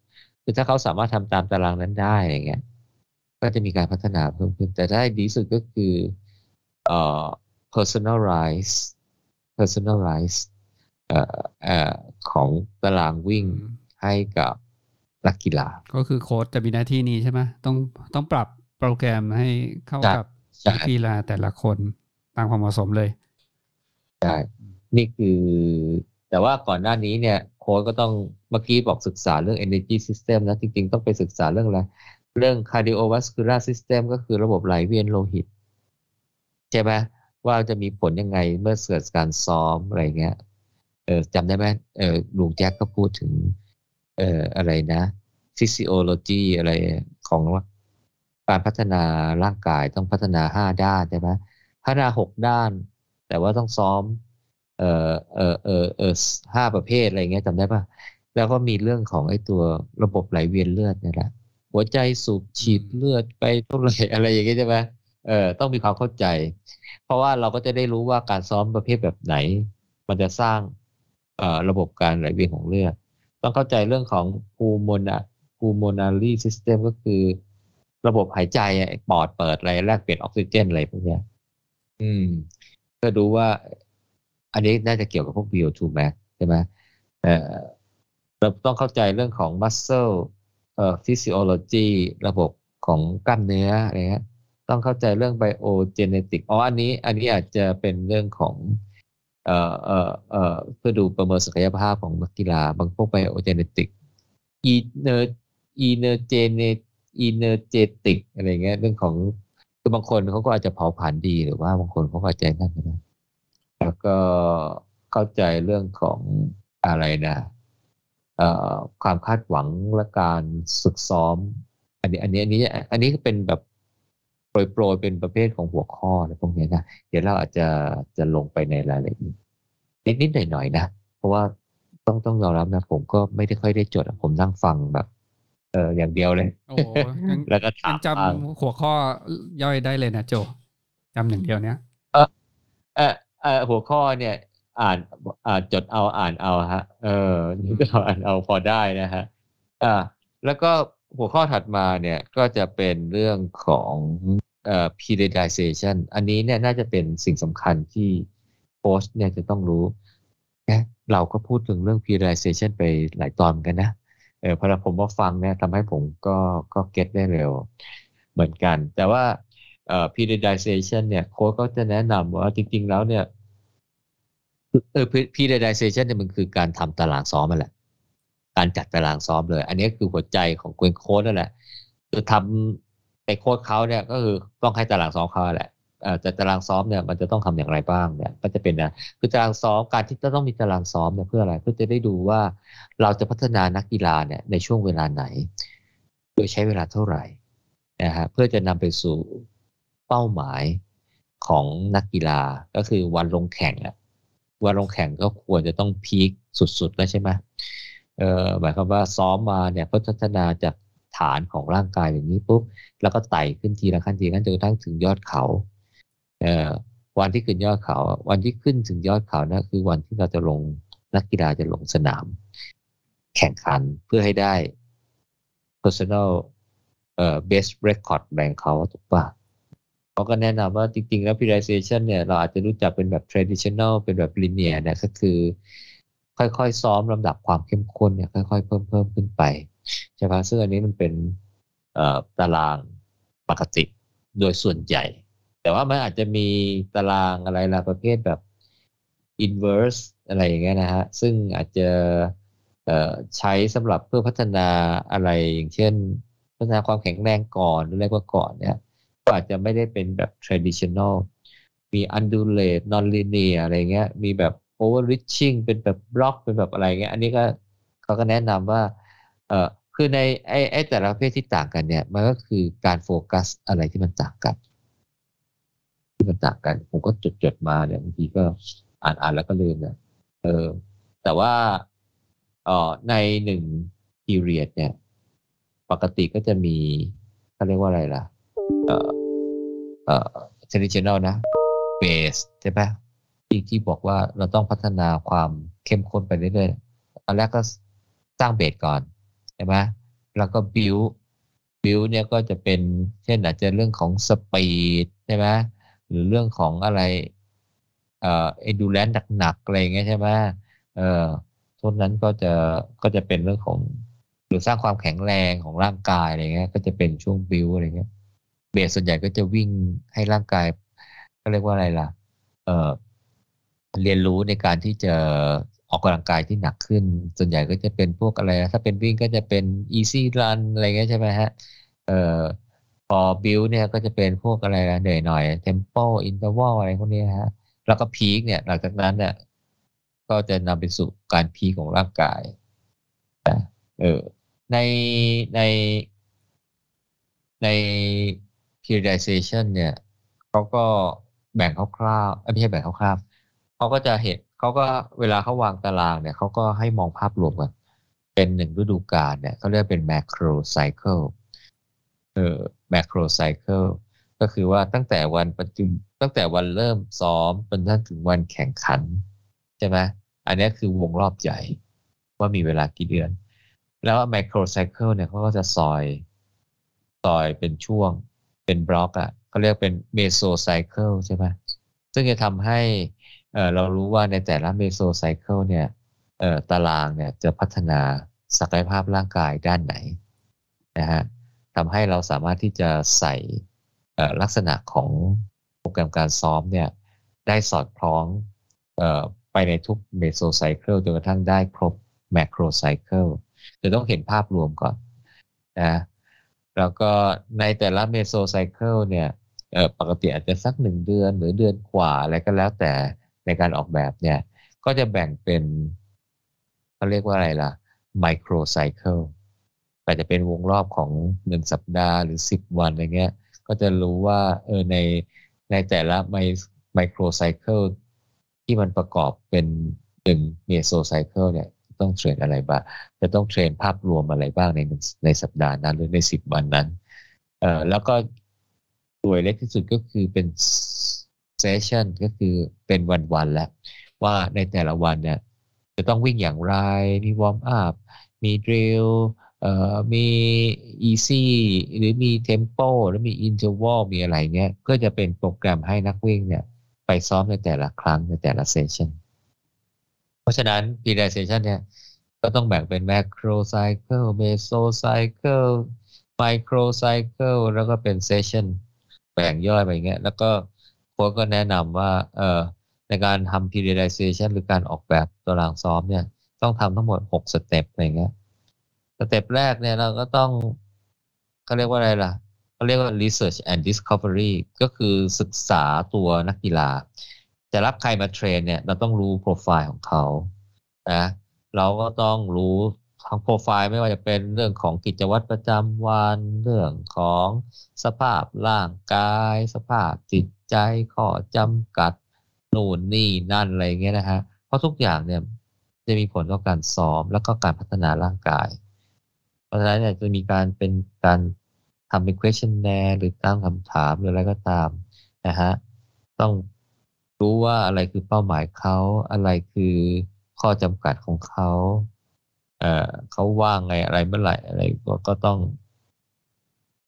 คือถ้าเขาสามารถทำตามตารางนั้นได้อย่างเงี้ย ก็จะมีการพัฒนาเพิ่มขึ้น แต่ถ้าให้ดีที่สุดก็คือเอ่อ personalize personalize เอ่อเอ่อของตารางวิ่งอืมให้กับนักกีฬา ก็คือโค้ชจะมีหน้าที่นี้ใช่ไหมต้องต้องปรับโปรแกรมให้เข้าใช่กับใช่นั กกีฬาแต่ละคนตามความเหมาะสมเลยใช่นี่คือ แต่ว่าก่อนหน้านี้เนี่ย โค้ชก็ต้องเมื่อกี้บอกศึกษาเรื่อง energy system นะจริง ๆ ต้องไปศึกษาเรื่องอะไร เรื่อง cardiovascular system ก็คือระบบไหลเวียนโลหิต ใช่ไหมว่าจะมีผลยังไงเมื่อเกิดการซ้อมอะไรเงี้ย เออจำได้ไหมเออลุงแจ็คก็พูดถึง เอ่ออะไรนะ physiology อะไรของ การพัฒนาร่างกายต้องพัฒนาห้าด้านใช่ไหมพัฒนาหกด้าน แต่ว่าต้องซ้อม เอ่อเอ่อเอ่อเอ่อห้าประเภทอะไรเงี้ยจำได้ปะแล้วก็มีเรื่องของไอ้ตัวระบบไหลเวียนเลือดนี่แหละหัวใจสูบฉีดเลือดไปเท่าไหร่อะไรอย่างเงี้ยใช่ไหมเออต้องมีความเข้าใจ เพราะว่าเราก็จะได้รู้ว่าการซ้อมประเภทแบบไหน มันจะสร้างเอ่อระบบการไหลเวียนของเลือด ต้องเข้าใจเรื่องของ pulmonary pulmonary system ก็คือ ระบบหายใจปอดเปิดอะไรแลกเปลี่ยนออกซิเจนอะไรพวกเนี้ย อืม ก็ดูว่า อันนี้น่าจะเกี่ยวกับพวก VO2 max ใช่ไหมเออเราต้องเข้าใจเรื่องของ muscle เอ่อ physiology ระบบของกล้ามเนื้ออะไรเงี้ยต้องเข้าใจเรื่องไบโอเจเนติกอ๋ออันนี้ อันนี้อาจจะเป็นเรื่องของเอ่อเอ่อเอ่อเพื่อดูประเมินศักยภาพของนักกีฬา บางพวกไบโอเจเนติกอีเนอร์อีเนอร์เจเน อีเนอร์เจติกอะไรเงี้ย เรื่องของคือบางคนเขาก็อาจจะเผาผลาญดีหรือว่าบางคนเขาก็อาจนั่นนะแล้วก็เข้าใจเรื่องของอะไรนะเอ่อความคาดหวังและการฝึกซ้อม อันนี้อันนี้อันนี้อันนี้ก็เป็นแบบโปรยๆเป็นประเภทของหัวข้อนะไรพวกนี้นะเดี๋ยวเราอาจจะจะลงไปในรายละเอียดนิดๆหน่อยๆนะ เพราะว่าต้องต้องยอมรับนะ ผมก็ไม่ได้ค่อยได้จดผมนั่งฟังแบบ อออย่างเดียวเลย โอ้ยังแล้วก็ถายัมงจำหัวข้อย่อยได้เลยนะโจจำอย่างเดียวเนี้ยเออเออเออหัวข้อเนี่ย อ่านอ่านจดเอาอ่านเอาฮะ เออนี่ก็อ่านเอาพอได้นะฮะอ่าแล้วก็หัวข้อถัดมาเนี่ยก็จะเป็นเรื่องของเอ่อ periodization อันนี้เนี่ยน่าจะเป็นสิ่งสำคัญที่โค้ชเนี่ยจะต้องรู้นะเราก็พูดถึงเรื่อง periodization ไปหลายตอนเหมือนกันนะ เออพอผมมาฟังเนี่ยทำให้ผมก็ก็เก็ตได้เร็วเหมือนกัน แต่ว่าเอ่อ periodization เนี่ยโค้ชก็จะแนะนำว่าจริง ๆ แล้วเนี่ยเออ periodization เนี่ยมันคือการทำตารางซ้อมมันแหละ การจัดตารางซ้อมเลย อันนี้คือหัวใจของเกวนโค้ดนั่นแหละคือทำไปโค้ดเขาเนี่ยก็คือต้องให้ตารางซ้อมเขาแหละ เอ่อแต่ตารางซ้อมเนี่ยมันจะต้องทำอย่างไรบ้างเนี่ยก็จะเป็นนะคือตารางซ้อมการที่จะต้องมีตารางซ้อมเนี่ยเพื่ออะไรเพื่อจะได้ดูว่าเราจะพัฒนานักกีฬาเนี่ยในช่วงเวลาไหน โดยใช้เวลาเท่าไหร่นะฮะเพื่อจะนำไปสู่เป้าหมายของนักกีฬาก็คือวันลงแข่งอะวันลงแข่งก็ควรจะต้องพีคสุดๆแล้วใช่ไหมเอ่อหมายความว่าซ้อมมาเนี่ยพัฒนาจากฐานของร่างกายอย่างนี้ปุ๊บแล้วก็ไต่ขึ้นทีละขั้นทีละขั้นจนกระทั่งถึงยอดเขา วันที่ขึ้นยอดเขา วันที่ขึ้นถึงยอดเขานะคือวันที่เราจะลงนักกีฬาจะลงสนาม แข่งขันเพื่อให้ได้ personal เอ่อ best record แบ่งเขาถูกปะเขาก็แนะนำว่าจริงๆ แล้ว periodization เนี่ย เราอาจจะรู้จักเป็นแบบ traditional เป็นแบบ linear เนี่ยก็คือ ค่อยๆ ซ้อมลำดับความเข้มข้นเนี่ย ค่อยๆ เพิ่มเพิ่มขึ้นไปใช่ไหมซึ่งอันนี้มันเป็นตารางปกติโดยส่วนใหญ่ แต่ว่ามันอาจจะมีตารางอะไรละประเภทแบบ inverse อะไรอย่างเงี้ยนะฮะ ซึ่งอาจจะใช้สำหรับเพื่อพัฒนาอะไรอย่างเช่น พัฒนาความแข็งแรงก่อนหรืออะไรกว่าก่อนเนี่ยก็อาจจะไม่ได้เป็นแบบ traditional มี undulate non-linear อะไรเงี้ย มีแบบ overreaching เป็นแบบบล็อกเป็นแบบอะไรเงี้ย อันนี้ก็เขาก็แนะนำว่าเออคือในไอ้ไอ้แต่ละประเภทที่ต่างกันเนี่ย มันก็คือการโฟกัสอะไรที่มันต่างกัน ที่มันต่างกัน ผมก็จดจดๆมาเนี่ยบางทีก็อ่านอ่านแล้วก็ลืมเนี่ยเออ แต่ว่าเอ่อในหนึ่ง period เนี่ย ปกติก็จะมีเขาเรียกว่าอะไรล่ะ เอ่อเอ่อ traditional นะ base ใช่ปะที่ที่บอกว่าเราต้องพัฒนาความเข้มข้นไปเรื่อยๆตอนแรกก็สร้างเบสก่อนใช่ไหมแล้วก็ build build เนี่ยก็จะเป็นเช่นอาจจะเรื่องของ speed ใช่ไหม หรือเรื่องของอะไร เอ่อ endurance หนักๆอะไรเงี้ยใช่ไหมเออทุนนั้นก็จะก็จะเป็นเรื่องของหรือสร้างความแข็งแรงของร่างกายอะไรเงี้ย ก็จะเป็นช่วง build อะไรเงี้ย เบสส่วนใหญ่ก็จะวิ่งให้ร่างกายก็เรียกว่าอะไรล่ะ เอ่อเรียนรู้ในการที่จะออกกำลังกายที่หนักขึ้น ส่วนใหญ่ก็จะเป็นพวกอะไร ถ้าเป็นวิ่งก็จะเป็น easy run อะไรเงี้ยใช่ไหมฮะ เอ่อ พอ build เนี่ยก็จะเป็นพวกอะไรนะเหนื่อยหน่อย tempo interval อะไรพวกนี้ฮะ แล้วก็ peak เนี่ย หลังจากนั้นเนี่ย ก็จะนำไปสู่การพีคของร่างกายนะเออในในใน periodization เนี่ยเขาก็แบ่งคร่าวๆไม่ใช่แบ่งคร่าวๆเขาก็จะเห็นเขาก็เวลาเขาวางตารางเนี่ยเขาก็ให้มองภาพรวมกันเป็นหนึ่งฤดูกาลเนี่ยเขาเรียกเป็น macro cycle เออ macro cycle ก็คือว่าตั้งแต่วันประจุตั้งแต่วันเริ่มซ้อมจนถึงวันแข่งขัน ใช่ไหมอันนี้คือวงรอบใหญ่ว่ามีเวลากี่เดือน แล้ว macro cycle เนี่ยเขาก็จะซอยซอยเป็นช่วงเป็นบล็อกอะเขาเรียกเป็น meso cycle ใช่ไหมซึ่งจะทำให้เออเรารู้ว่าในแต่ละ meso cycle เนี่ยเออตารางเนี่ยจะพัฒนาศักยภาพร่างกายด้านไหนนะฮะ ทำให้เราสามารถที่จะใส่ลักษณะของโปรแกรมการซ้อมเนี่ยได้สอดคล้องไปในทุก meso cycle จนกระทั่งได้ครบ macro cycle จะต้องเห็นภาพรวมก่อนนะแล้วก็ในแต่ละ meso cycle เนี่ยปกติอาจจะสักหนึ่งเดือนหรือเดือนกว่าอะไรก็แล้วแต่ในการออกแบบเนี่ยก็จะแบ่งเป็นเขาเรียกว่าอะไรล่ะ micro cycle อาจจะเป็นวงรอบของหนึ่งสัปดาห์หรือสิบวันอะไรเงี้ย ก็จะรู้ว่าเออในในแต่ละไม micro cycle ที่มันประกอบเป็นหนึ่ง meso cycle เนี่ยต้อง train อะไรบ้าง จะต้อง train ภาพรวมอะไรบ้างในในสัปดาห์นั้นหรือในสิบวันนั้น เอ่อแล้วก็ตัวเล็กที่สุดก็คือเป็น session ก็คือเป็นวันๆแล้ว ว่าในแต่ละวันเนี่ยจะต้องวิ่งอย่างไร มี warm up มี drill มี easy หรือมี tempo หรือมี interval มีอะไรเงี้ย ก็จะเป็นโปรแกรมให้นักวิ่งเนี่ย ไปซ้อมในแต่ละครั้งในแต่ละ sessionเพราะฉะนั้น periodization เนี่ย ก็ต้องแบ่งเป็น macro cycle meso cycle micro cycle แล้วก็เป็น session แบ่งย่อยไปอย่างเงี้ย แล้วก็โค้ชก็แนะนำว่าเอ่อในการทำ periodization หรือการออกแบบตารางซ้อมเนี่ย ต้องทำทั้งหมด 6 step อะไรเงี้ย step แรกเนี่ยเราก็ต้องเขาเรียกว่าอะไรล่ะเขาเรียกว่า research and discovery ก็คือศึกษาตัวนักกีฬา จะรับใครมาเทรนเนี่ย เราต้องรู้โปรไฟล์ของเขานะเราก็ต้องรู้ทั้งโปรไฟล์ไม่ว่าจะเป็นเรื่องของกิจวัตรประจำวัน เรื่องของสภาพร่างกาย สภาพจิตใจข้อจำกัดนู่นนี่นั่นอะไรเงี้ยนะฮะ เพราะทุกอย่างเนี่ยจะมีผลต่อการซ้อมแล้วก็การพัฒนาร่างกาย ราะฉะนั้นเนี่ยจะมีการเป็นการทำเป็น questionnaire หรือตั้งคำถามหรืออะไรก็ตามนะฮะต้องรู้ว่าอะไรคือเป้าหมายเขาอะไรคือข้อจำกัดของเขาเอ่อเขาว่างไงอะไรเมื่อไหร่อะไรก็ก็ต้อง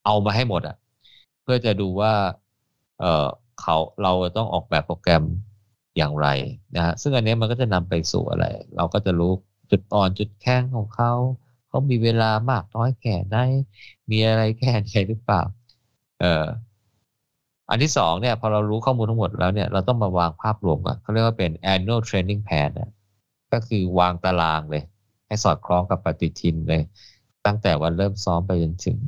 เอามาให้หมดอะ เพื่อจะดูว่า เอ่อเขาเราต้องออกแบบโปรแกรมอย่างไรนะฮะซึ่งอันนี้มันก็จะนำไปสู่อะไร เราก็จะรู้จุดอ่อนจุดแข็งของเขา เขามีเวลามากน้อยแค่ไหนมีอะไรแค่ไหนหรือเปล่า เอ่ออันที่สองเนี่ยพอเรารู้ข้อมูลทั้งหมดแล้วเนี่ยเราต้องมาวางภาพรวมก่อนเขาเรียกว่าเป็น annual training plan นะก็คือวางตารางเลย ให้สอดคล้องกับปฏิทินเลย ตั้งแต่วันเริ่มซ้อมไปจนถึง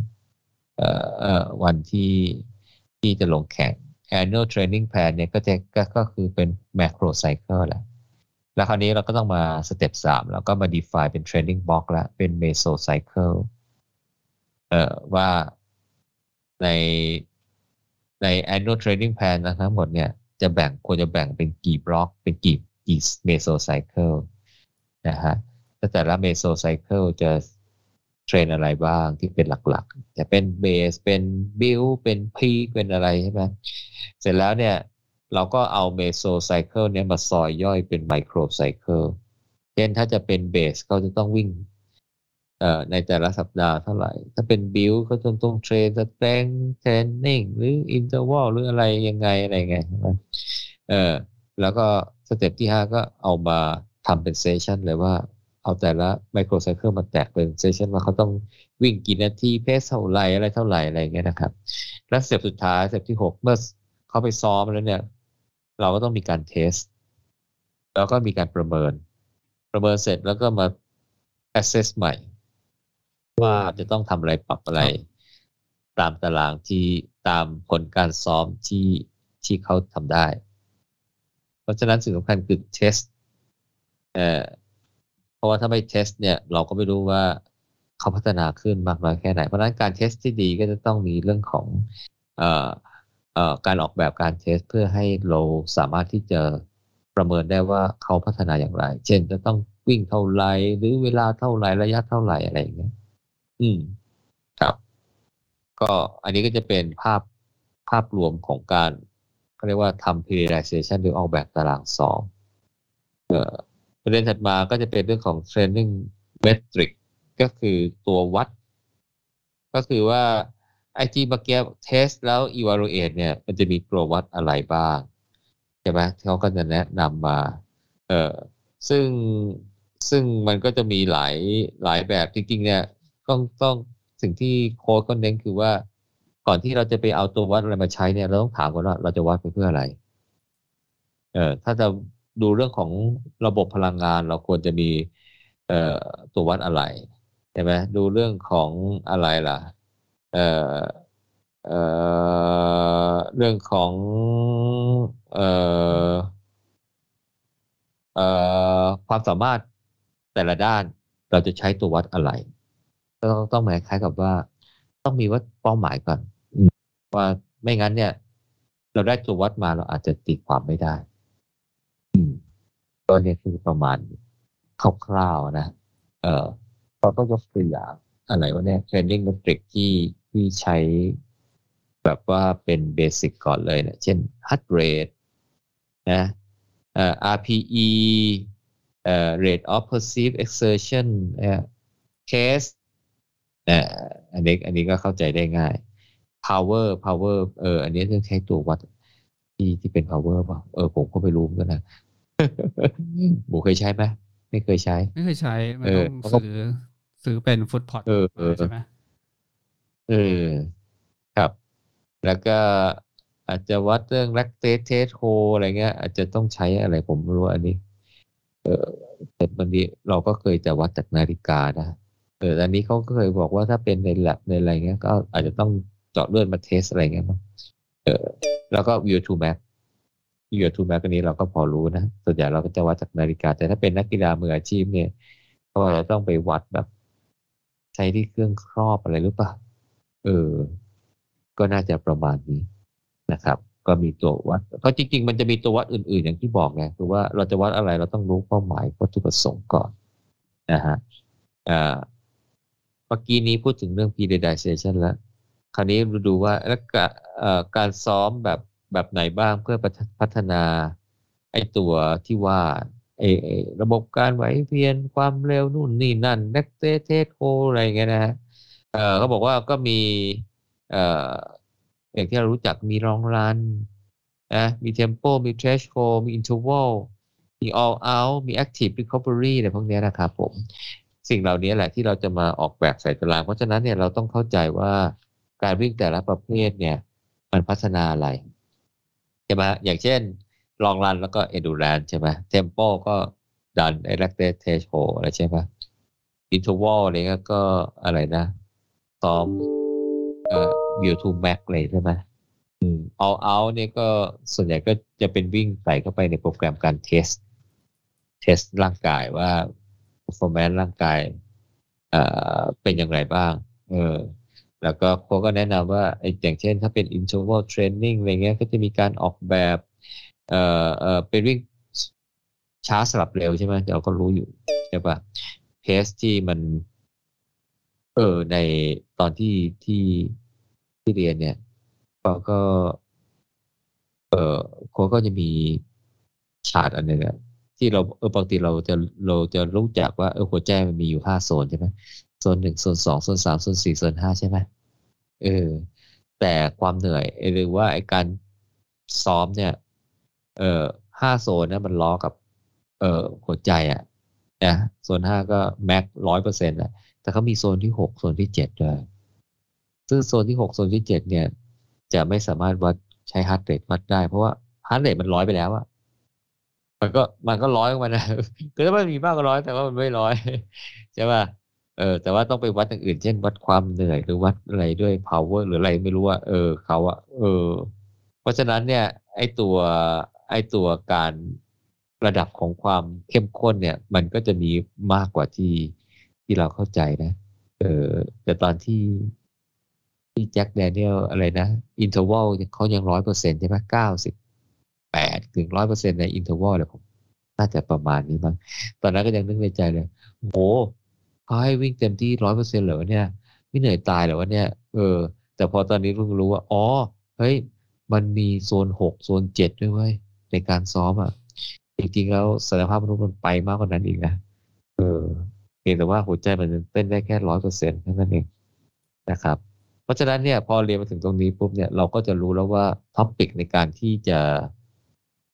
วันที่ที่จะลงแข่ง annual training plan เนี่ยก็จะก็คือเป็น macro cycle แหละ แล้วคราวนี้เราก็ต้องมา step สามแล้วก็มา define เป็น training block แล้วเป็น meso cycle เอ่อว่าในใน annual training plan นะทั้งหมดเนี่ยจะแบ่งควรจะแบ่งเป็นกี่บล็อก เป็นกี่กี่ meso cycle นะฮะแต่ละ meso cycle จะ train อะไรบ้างที่เป็นหลักๆ จะเป็น base เป็นbuild เป็น peak เป็นอะไรใช่ไหมเสร็จแล้วเนี่ย เราก็เอา meso cycle เนี้ยมาซอยย่อยเป็น micro cycle เช่นถ้าจะเป็น base เขาจะต้องวิ่งเอ่อในแต่ละสัปดาห์เท่าไหร่ ถ้าเป็น build เขาจะต้อง train strength training หรือ interval หรืออะไรยังไงอะไรไงใช่ไหมเออแล้วก็ step ที่ห้าก็เอามาทำเป็น session เลยว่าเอาแต่ละ micro cycle มาแตกเป็น session ว่าเขาต้องวิ่งกี่นาที pace เท่าไรอะไรเท่าไหร่อะไรเงี้ยนะครับ และ step สุดท้าย step ที่หกเมื่อเขาไปซ้อมแล้วเนี่ย เราก็ต้องมีการ test แล้วก็มีการประเมิน ประเมินเสร็จแล้วก็มา assess ใหม่ ว่าจะต้องทำอะไรปรับอะไร ตามตารางที่ตามผลการซ้อมที่ที่เขาทำได้ เพราะฉะนั้นสิ่งสำคัญคือ testเอ่อเพราะว่าถ้าไม่ test เนี่ย เราก็ไม่รู้ว่าเขาพัฒนาขึ้นมากน้อยแค่ไหน เพราะฉะนั้นการ test ที่ดีก็จะต้องมีเรื่องของเอ่อเอ่อ การออกแบบการ test เพื่อให้เราสามารถที่จะประเมินได้ว่าเขาพัฒนาอย่างไร เช่นจะต้องวิ่งเท่าไรหรือเวลาเท่าไรระยะเท่าไรอะไรอย่างเงี้ย อืม ครับ ก็อันนี้ก็จะเป็นภาพภาพรวมของการเขาเรียกว่าทำ periodization หรือออกแบบตารางซ้อมประเด็นถัดมาก็จะเป็นเรื่องของ training metric ก็คือตัววัด ก็คือว่า ไอที่เมื่อกี้เทสแล้ว evaluate เนี่ย มันจะมีตัววัดอะไรบ้าง ใช่ไหมเขาก็จะแนะนำมา เออซึ่งซึ่งมันก็จะมีหลายหลายแบบจริงๆ เนี่ย ต้องต้องสิ่งที่โค้ดก็เน้นคือว่า ก่อนที่เราจะไปเอาตัววัดอะไรมาใช้เนี่ย เราต้องถามก่อนว่าเราจะวัดไปเพื่ออะไร เออถ้าจะดูเรื่องของระบบพลังงานเราควรจะมี เอ่อตัววัดอะไรใช่ไหมดูเรื่องของอะไรล่ะ เอ่อเอ่อเรื่องของเอ่อเอ่อความสามารถแต่ละด้านเราจะใช้ตัววัดอะไรต้องต้องหมายคล้ายกับว่า ต้องมีวัดเป้าหมายก่อนว่าไม่งั้นเนี่ย เราได้ตัววัดมาเราอาจจะตีความไม่ได้ก็เนี่ยคือประมาณคร่าวๆนะ เออเราก็ยกตัวอย่างอะไรวะเนี่ย training metric ที่ที่ ใช้แบบว่าเป็นเบสิกก่อนเลยเนะเช่น heart rate นะเอ่อ RPE เอ่อ rate of perceived exertion เอ่อ case เอ่ออันนี้อันนี้ก็เข้าใจได้ง่าย power power เออ อันนี้ต้องใช้ตัววัดที่ที่เป็น power ป่ะเออ ผมก็ไม่รู้เหมือนกันนะหมูเคยใช้ไหมไม่เคยใช้ ไม่เคยใช้ มันต้องซื้อซื้อเป็นฟุตพอตใช่ไหมเออครับ แล้วก็อาจจะวัดเรื่อง lactate test h o อะไรเงี้ย อาจจะต้องใช้อะไรผมไม่รู้อันนี้ เออแต่บางทีเราก็เคยจะวัดจากนาฬิกานะเอออันนี้เขาก็เคยบอกว่าถ้าเป็นในแลบในอะไรเงี้ย ก็อาจจะต้องเจาะเลือดมาเทสอะไรเงี้ยมั้งเออ แล้วก็ view to map view to map อันนี้เราก็พอรู้นะ ส่วนใหญ่เราก็จะวัดจากนาฬิกา แต่ถ้าเป็นนักกีฬามืออาชีพเนี่ยก็เราต้องไปวัดแบบ ใช้ที่เครื่องครอบอะไรหรือเปล่า เออ ก็น่าจะประมาณนี้นะครับ ก็มีตัววัด ก็จริง ๆ มันจะมีตัววัดอื่น ๆ อย่างที่บอกไงคือว่าเราจะวัดอะไรเราต้องรู้เป้าหมายวัตถุประสงค์ก่อนนะฮะอ่าเมื่อกี้นี้พูดถึงเรื่อง periodization แล้ว คราวนี้ดูว่าแล้วการซ้อมแบบแบบไหนบ้างเพื่อพัฒนาไอ้ตัวที่ว่าไอ้ระบบการไหวเวียนความเร็วนู่นนี่นั่นเน็กเตเทโคอะไรเงี้ยนะฮะ เออเขาบอกว่าก็มี เอ่ออย่างที่เรารู้จักมีรองรันนะมีเทมโปมีเทรชโคมีอินทวัลมีออลเอามีแอคทีฟรีคอ v เ r y อะไรพวกนี้นะครับผม สิ่งเหล่านี้แหละที่เราจะมาออกแบบใส่ตาราง เพราะฉะนั้นเนี่ยเราต้องเข้าใจว่าการวิ่งแต่ละประเภทเนี่ย มันพัฒนาอะไรใช่ไหมอย่างเช่น long run แล้วก็ endurance ใช่ไหม tempo ก็ดันไอ lactate threshold อะไรใช่ไหมอินทวอลอะไรก็อะไรนะ ซ้อมเอ่อวิวทูแม็กเลยใช่ไหมอืมเอาเอาเนี่ยก็ส่วนใหญ่ก็จะเป็นวิ่งใส่เข้าไปในโปรแกรมการเทส เทสร่างกายว่า performance ร่างกายเอ่อเป็นอย่างไรบ้าง เออ แล้วก็โค้ก็แนะนำว่าไอ้อย่างเช่น ถ้าเป็น interval training อะไรเงี้ยก็จะมีการออกแบบ เอ่อเอ่อเป็นวิ่งช้าสลับเร็วใช่ไหมเราก็รู้อยู่ใช่ปะเพสที่มัน เออ ในตอนที่ที่ที่เรียนเนี่ยเราก็ เออโค้ก็จะมีชาร์อันหนึ่งอะที่เราเออปกติเราจะเราจะรู้จักว่าเออหัวใจมันมีอยู่ห้าโซนใช่ไหมโซนหนึ่งโซนสองโซนสามโซนสี่โซนห้าใช่ไหมเออ แต่ความเหนื่อยหรือว่าไอการซ้อมเนี่ย เออห้าโซนนะมันล้อกับ เออหัวใจอะนะโซนห้าก็ max ร้อยเปอร์เซ็นต์อะ แต่เขามีโซนที่หกโซนที่เจ็ดด้วยซึ่งโซนที่หกโซนที่เจ็ดเนี่ย จะไม่สามารถวัดใช้ heart rate วัดได้ เพราะว่า heart rate มันร้อยไปแล้วอะมันก็มันก็ร้อยมันนะคือถ้ามันมีมากกว่าร้อยแต่ว่ามันไม่ร้อยใช่ป่ะเออแต่ว่าต้องไปวัดอย่างอื่น เช่น วัดความเหนื่อยหรือวัดอะไรด้วย power หรืออะไรไม่รู้ว่าเออเขาอะเออ เพราะฉะนั้นเนี่ย ไอตัวไอตัวการระดับของความเข้มข้นเนี่ย มันก็จะมีมากกว่าที่ ที่เราเข้าใจนะ เออแต่ตอนที่ที่แจ็คแดเนียลอะไรนะ interval เขายังร้อยเปอร์เซ็นต์ใช่ไหมเก้าสิบแปดถึงร้อยเปอร์เซ็นต์ใน interval เลยผมน่าจะประมาณนี้มั้งตอนนั้นก็ยังนึกในใจเลยโหเขาให้วิ่งเต็มที่ร้อยเปอร์เซ็นต์เหรอเนี่ยไม่เหนื่อยตายเหรอวะเนี่ย เออ แต่พอตอนนี้เพิ่งรู้ว่า อ๋อ เฮ้ย มันมีโซนหกโซนเจ็ดด้วยเว้ยในการซ้อมอะ จริงๆแล้วศักยภาพมนุษย์มันไปมากกว่านั้นอีกนะ เออ เพียงแต่ว่าหัวใจมันเต้นได้แค่ร้อยเปอร์เซ็นต์เท่านั้นเองนะครับ เพราะฉะนั้นเนี่ยพอเรียนมาถึงตรงนี้ปุ๊บเนี่ยเราก็จะรู้แล้วว่า topic ในการที่จะ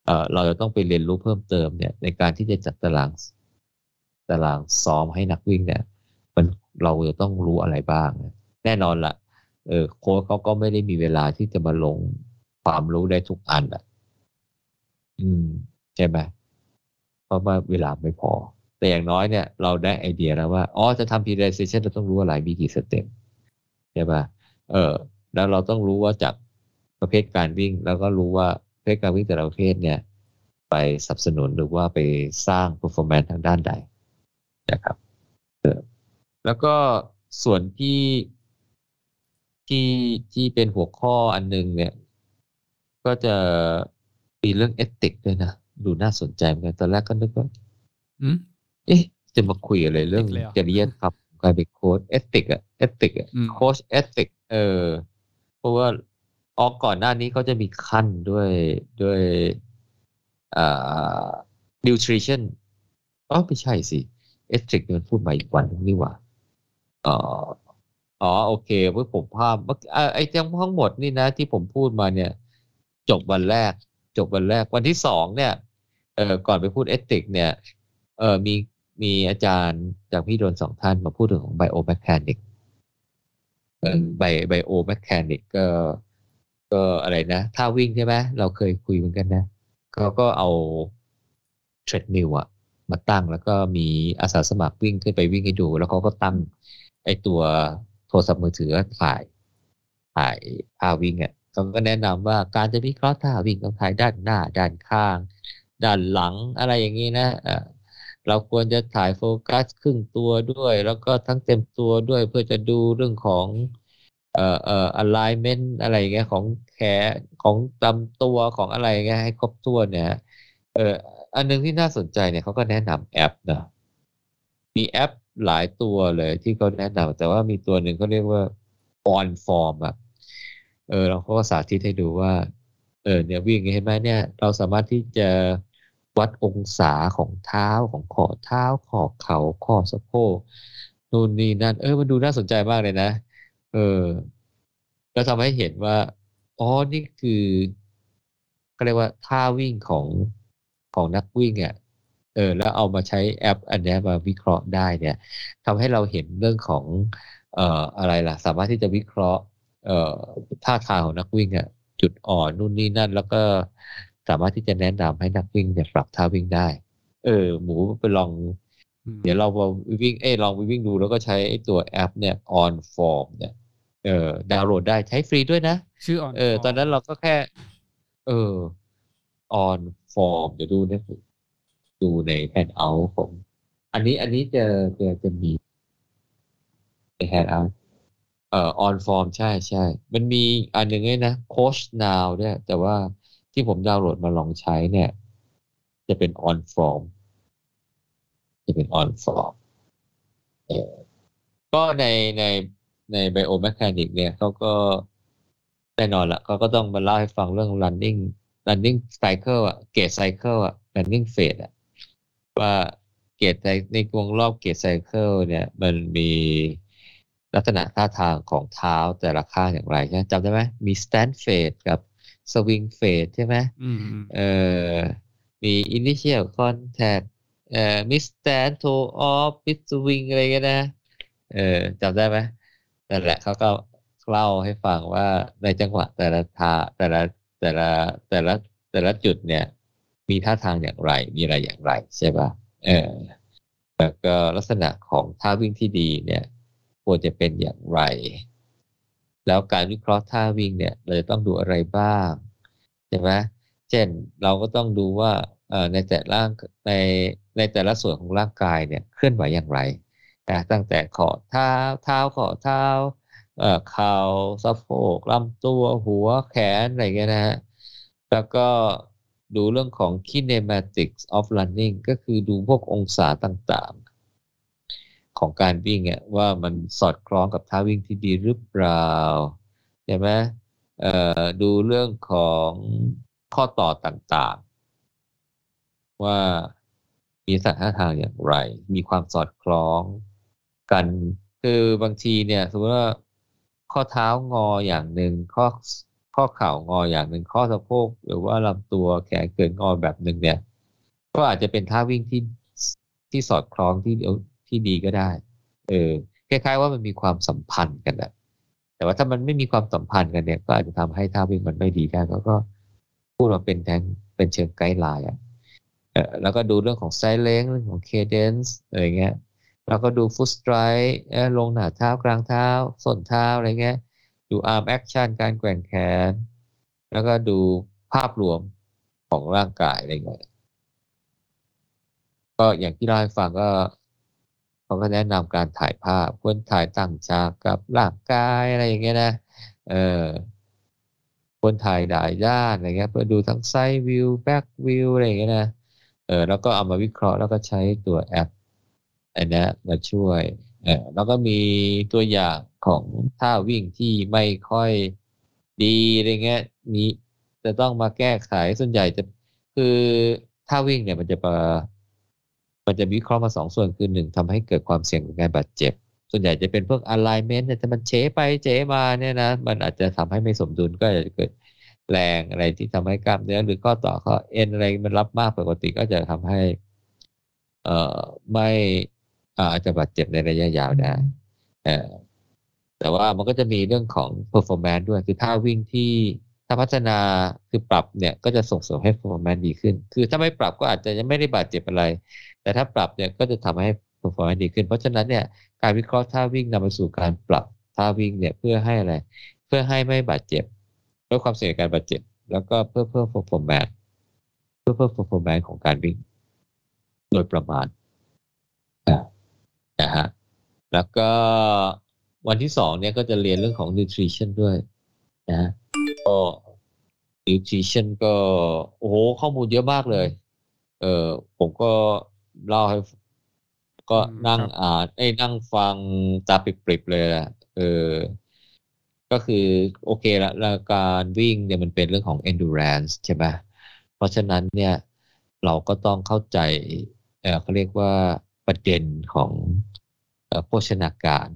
เอ่อเราจะต้องไปเรียนรู้เพิ่มเติมเนี่ยในการที่จะจัดตารางตารางซ้อมให้นักวิ่งเนี่ย มันเราจะต้องรู้อะไรบ้าง แน่นอนละเออโค้ชเขาก็ไม่ได้มีเวลาที่จะมาลงความรู้ได้ทุกอันอะ อืม ใช่ไหมเพราะว่าเวลาไม่พอ แต่อย่างน้อยเนี่ยเราได้ไอเดียแล้วว่า อ๋อ จะทำ periodization เราต้องรู้อะไรมีกี่สเต็ปใช่ป่ะเออ แล้วเราต้องรู้ว่าจากประเภทการวิ่ง แล้วก็รู้ว่าประเภทการวิ่งแต่ละประเภทเนี่ย ไปสนับสนุนหรือว่าไปสร้าง performance ทางด้านใดนะครับเออแล้วก็ส่วนที่ที่ที่เป็นหัวข้ออันหนึงเนี่ย ก็จะมีเรื่องเอติกด้วยนะ ดูน่าสนใจเหมือนกันตอนแรกก็นึกว่าอืม เอ๊ะ จะมาคุยอะไรเรื่องเลยเหรอจริยธรรมการเป็นโค้ชเอติกอะเอติกอะอืมโค้ชเอติกเออ เพราะว่าออกก่อนหน้านี้เขาจะมีขั้นด้วยด้วยอ่า nutrition อ๋อไม่ใช่สิเอติกมันพูดมาอีกวันนึงนี่หว่าอ๋ออ๋อโอเคเมื่อผมภาพเมื่ออ่าไอ้ทั้งทั้งหมดนี่นะ ที่ผมพูดมาเนี่ย จบวันแรก จบวันแรกวันที่สองเนี่ยเออก่อนไปพูดเอติกเนี่ยเออมี มีอาจารย์จากพี่โดนสองท่านมาพูดถึงของไบโอแม h a นิกเออไบไบโอแม h a นิกก็ ก็อะไรนะท่าวิ่งใช่ไหมเราเคยคุยเหมือนกันนะเขาก็เอาเทรดมิลอะมาตั้งแล้วก็มีอาสาสมัครวิ่งขึ้นไปวิ่งให้ดู แล้วเขาก็ตั้งไอตัวโทรศัพท์มือถือถ่ายถ่ายท่าวิ่งอะเขาก็แนะนำว่าการจะวิเคราะห์ท่าวิ่งต้องถ่ายด้านหน้า ด้านข้าง ด้านหลังอะไรอย่างนี้นะ เราควรจะถ่ายโฟกัสครึ่งตัวด้วย แล้วก็ทั้งเต็มตัวด้วยเพื่อจะดูเรื่องของเอ่อเอ่อ alignment อะไรเงี้ยของแขนของตำตัวของอะไรเงี้ยให้ครบถ้วนเนี่ยฮะเอออันหนึงที่น่าสนใจเนี่ยเขาก็แนะนำแอปนะมีแอปหลายตัวเลยที่เขาแนะนำแต่ว่ามีตัวหนึ่งเขาเรียกว่า on form อะเออเราก็สาธิตให้ดูว่า เออเนี่ยวิ่งเห็นไหมเนี่ย เราสามารถที่จะ วัดองศาของเท้าของข้อเท้าข้อเข่าข้อสะโพกนู่นนี่นั่น เออมันดูน่าสนใจมากเลยนะ เออแล้วทำให้เห็นว่าอ๋อนี่คือก็เรียกว่าท่าวิ่งของของนักวิ่งอะเออแล้วเอามาใช้แอป อันนี้มาวิเคราะห์ได้เนี่ยทำให้เราเห็นเรื่องของเอ่ออะไรล่ะ สามารถที่จะวิเคราะห์ เอ่อท่าทางของนักวิ่งอะจุดอ่อนนู่นนี่นั่น แล้วก็ สามารถที่จะแนะนำให้นักวิ่งเนี่ยปรับท่าวิ่งได้ เออ หมูไปลองอืมเดี๋ยวเราไปวิ่งเอ้ยลองไปวิ่งดูแล้วก็ใช้ไอ้ตัวแอปเนี่ย on form เนี่ยเออดาวน์โหลดได้ใช้ฟรีด้วยนะ ชื่อ on เออ ตอนนั้นเราก็แค่ เออ on form เดี๋ยวดูนะดูในแ a น d เอาผม อันนี้อันนี้จะจะจะมีในแ a น d เอาเอ่อ on form ใช่ใช่ มันมีอันหนึ่งด้วยนะ coach now เนี่ยแต่ว่า ที่ผมดาวน์โหลดมาลองใช้เนี่ย จะเป็น on form จะเป็น on form เออก็ในในในไบโอแม h a นิกเนี่ยเขาก็แน่นอนละเขาก็ต้องมาเล่าให้ฟังเรื่อง running running cycle อะ gate cycle อะ running phase อะว่าเกตในวงรอบเกตไซเคิลเนี่ย มันมีลักษณะท่าทางของเท้าแต่ละข้างอย่างไรใช่จำได้ไหมมี stand phase กับ swing phase ใช่ไหมอืมอืมเอ่อมี initial contact เอ่อ mid stand toe off mid swing อะไรกันนะ เออจำได้ไหมนั่นแหละเขาก็เล่าให้ฟังว่าในจังหวะแต่ละท่าแต่ละแต่ละแต่ละแต่ละจุดเนี่ย มีท่าทางอย่างไร มีอะไรอย่างไรใช่ป่ะเออแล้วก็ลักษณะของท่าวิ่งที่ดีเนี่ย ควรจะเป็นอย่างไร แล้วการวิเคราะห์ท่าวิ่งเนี่ยเราจะต้องดูอะไรบ้างใช่ไหมเช่นเราก็ต้องดูว่าในแต่ละในในแต่ละส่วนของร่างกายเนี่ยเคลื่อนไหวอย่างไรนะตั้งแต่ขอเท้าเท้าขอเท้าเออเข่าสะโพกลำตัวหัวแขนอะไรเงี้ยนะฮะแล้วก็ดูเรื่องของ kinematics of running ก็คือดูพวกองศาต่าง ของการวิ่งอะว่ามันสอดคล้องกับท่าวิ่งที่ดีหรือเปล่าใช่ไหมดูเรื่องของข้อต่อต่างๆ ว่ามีสัท่าทางอย่างไร มีความสอดคล้องกัน คือบางทีเนี่ยสมมติว่าข้อเท้างออย่างหนึ่งข้อข้อเข่างออย่างหนึ่งข้อสะโพกหรือว่าลำตัวแขนเกินงอแบบหนึ่งเนี่ย ก็อาจจะเป็นท่าวิ่งที่ที่สอดคล้องที่ ที่ดีก็ได้ เออคล้ายๆว่ามันมีความสัมพันธ์กันอะแต่ว่าถ้ามันไม่มีความสัมพันธ์กันเนี่ย ก็อาจจะทำให้ท่าวิ่งมันไม่ดีได้ก็ก็พูดมาเป็นแทนเป็นเชิง guideline อะเออแล้วก็ดูเรื่องของ stride length เรื่องของ cadence อะไรเงี้ยแล้วก็ดู foot strike ลงหน้าเท้ากลางเท้าส้นเท้าอะไรเงี้ย ดู arm action การแกว่งแขน แล้วก็ดูภาพรวมของร่างกายอะไรเงี้ยก็อย่างที่เราให้ฟังก็ เขาก็แนะนำการถ่ายภาพควรถ่ายตั้งฉากกับร่างกายอะไรอย่างเงี้ยนะ เออควรถ่ายหลายด้านอะไรเงี้ยเพื่อดูทั้ง side view back view อะไรอย่างเงี้ยนะเออแล้วก็เอามาวิเคราะห์แล้วก็ใช้ตัวแอปอันนี้มาช่วยเออแล้วก็มีตัวอย่างของท่าวิ่งที่ไม่ค่อยดีอะไรเงี้ยมีจะต้องมาแก้ไขส่วนใหญ่จะคือท่าวิ่งเนี่ยมันจะมา มันจะวิเคราะห์มาสองส่วนคือหนึ่งทำให้เกิดความเสี่ยงของการบาดเจ็บ ส่วนใหญ่จะเป็นพวก alignment เนี่ยแต่มันเฉไปเฉมาเนี่ยนะมันอาจจะทำให้ไม่สมดุลก็อาจจะเกิดแรงอะไรที่ทำให้กล้ามเนื้อหรือข้อต่อข้อเอ็นอะไรมันรับมากปกติก็จะทำให้เอ่อไม่อาจจะบาดเจ็บในระยะยาวได้เออแต่ว่ามันก็จะมีเรื่องของ performance ด้วย คือท่าวิ่งที่ถ้าพัฒนาคือปรับเนี่ยก็จะส่งเสริมให้ performance ดีขึ้น คือถ้าไม่ปรับก็อาจจะยังไม่ได้บาดเจ็บอะไร แต่ถ้าปรับเนี่ยก็จะทำให้ performance ดีขึ้น เพราะฉะนั้นเนี่ยการวิเคราะห์ท่าวิ่งนำไปสู่การปรับท่าวิ่งเนี่ยเพื่อให้อะไร เพื่อให้ไม่บาดเจ็บลดความเสี่ยงการบาดเจ็บ แล้วก็เพื่อเพิ่ม performance เพื่อเพิ่ม performance ของการวิ่ง โดยประมาณนะฮะแล้วก็วันที่สองเนี่ยก็จะเรียนเรื่องของ nutrition ด้วยนะก็ nutrition ก็โอ้โหข้อมูลเยอะมากเลย เออผมก็ เล่าให้ก็นั่งอ่านไอ้นั่งฟังตาปิบๆเลยอะเออ ก็คือโอเคละละการวิ่งเนี่ยมันเป็นเรื่องของ endurance ใช่ไหมเพราะฉะนั้นเนี่ยเราก็ต้องเข้าใจเออเขาเรียกว่าประเด็นของโภชนาการ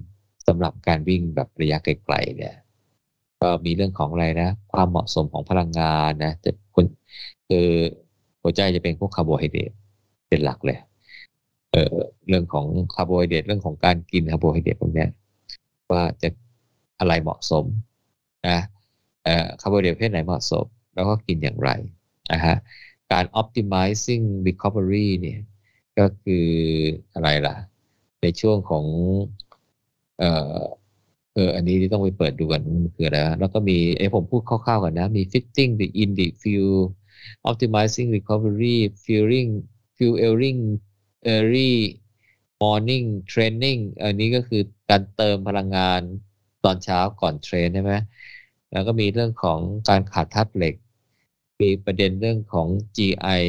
สำหรับการวิ่งแบบระยะไกลๆเนี่ย ก็มีเรื่องของอะไรนะ ความเหมาะสมของพลังงานนะจะคุณคือหัวใจจะเป็นพวกคาร์โบไฮเดรตเป็นหลักเลย เออเรื่องของคาร์โบไฮเดรตเรื่องของการกินคาร์โบไฮเดรตพวกนี้ว่าจะอะไรเหมาะสมนะเอ่อคาร์โบไฮเดรตประเภทไหนเหมาะสม แล้วก็กินอย่างไรนะฮะการ optimizing recovery เนี่ยก็คืออะไรล่ะ ในช่วงของ เอ่อเอออันนี้ต้องไปเปิดดูกันมันคืออะไรแล้วก็มีไอ้ผมพูดคร่าวๆก่อนนะ มี fitting the in the fuel optimizing recovery fueling fueling early morning training อันนี้ก็คือการเติมพลังงานตอนเช้าก่อนเทรนใช่ไหมแล้วก็มีเรื่องของการขาดธาตุเหล็ก มีประเด็นเรื่องของ GI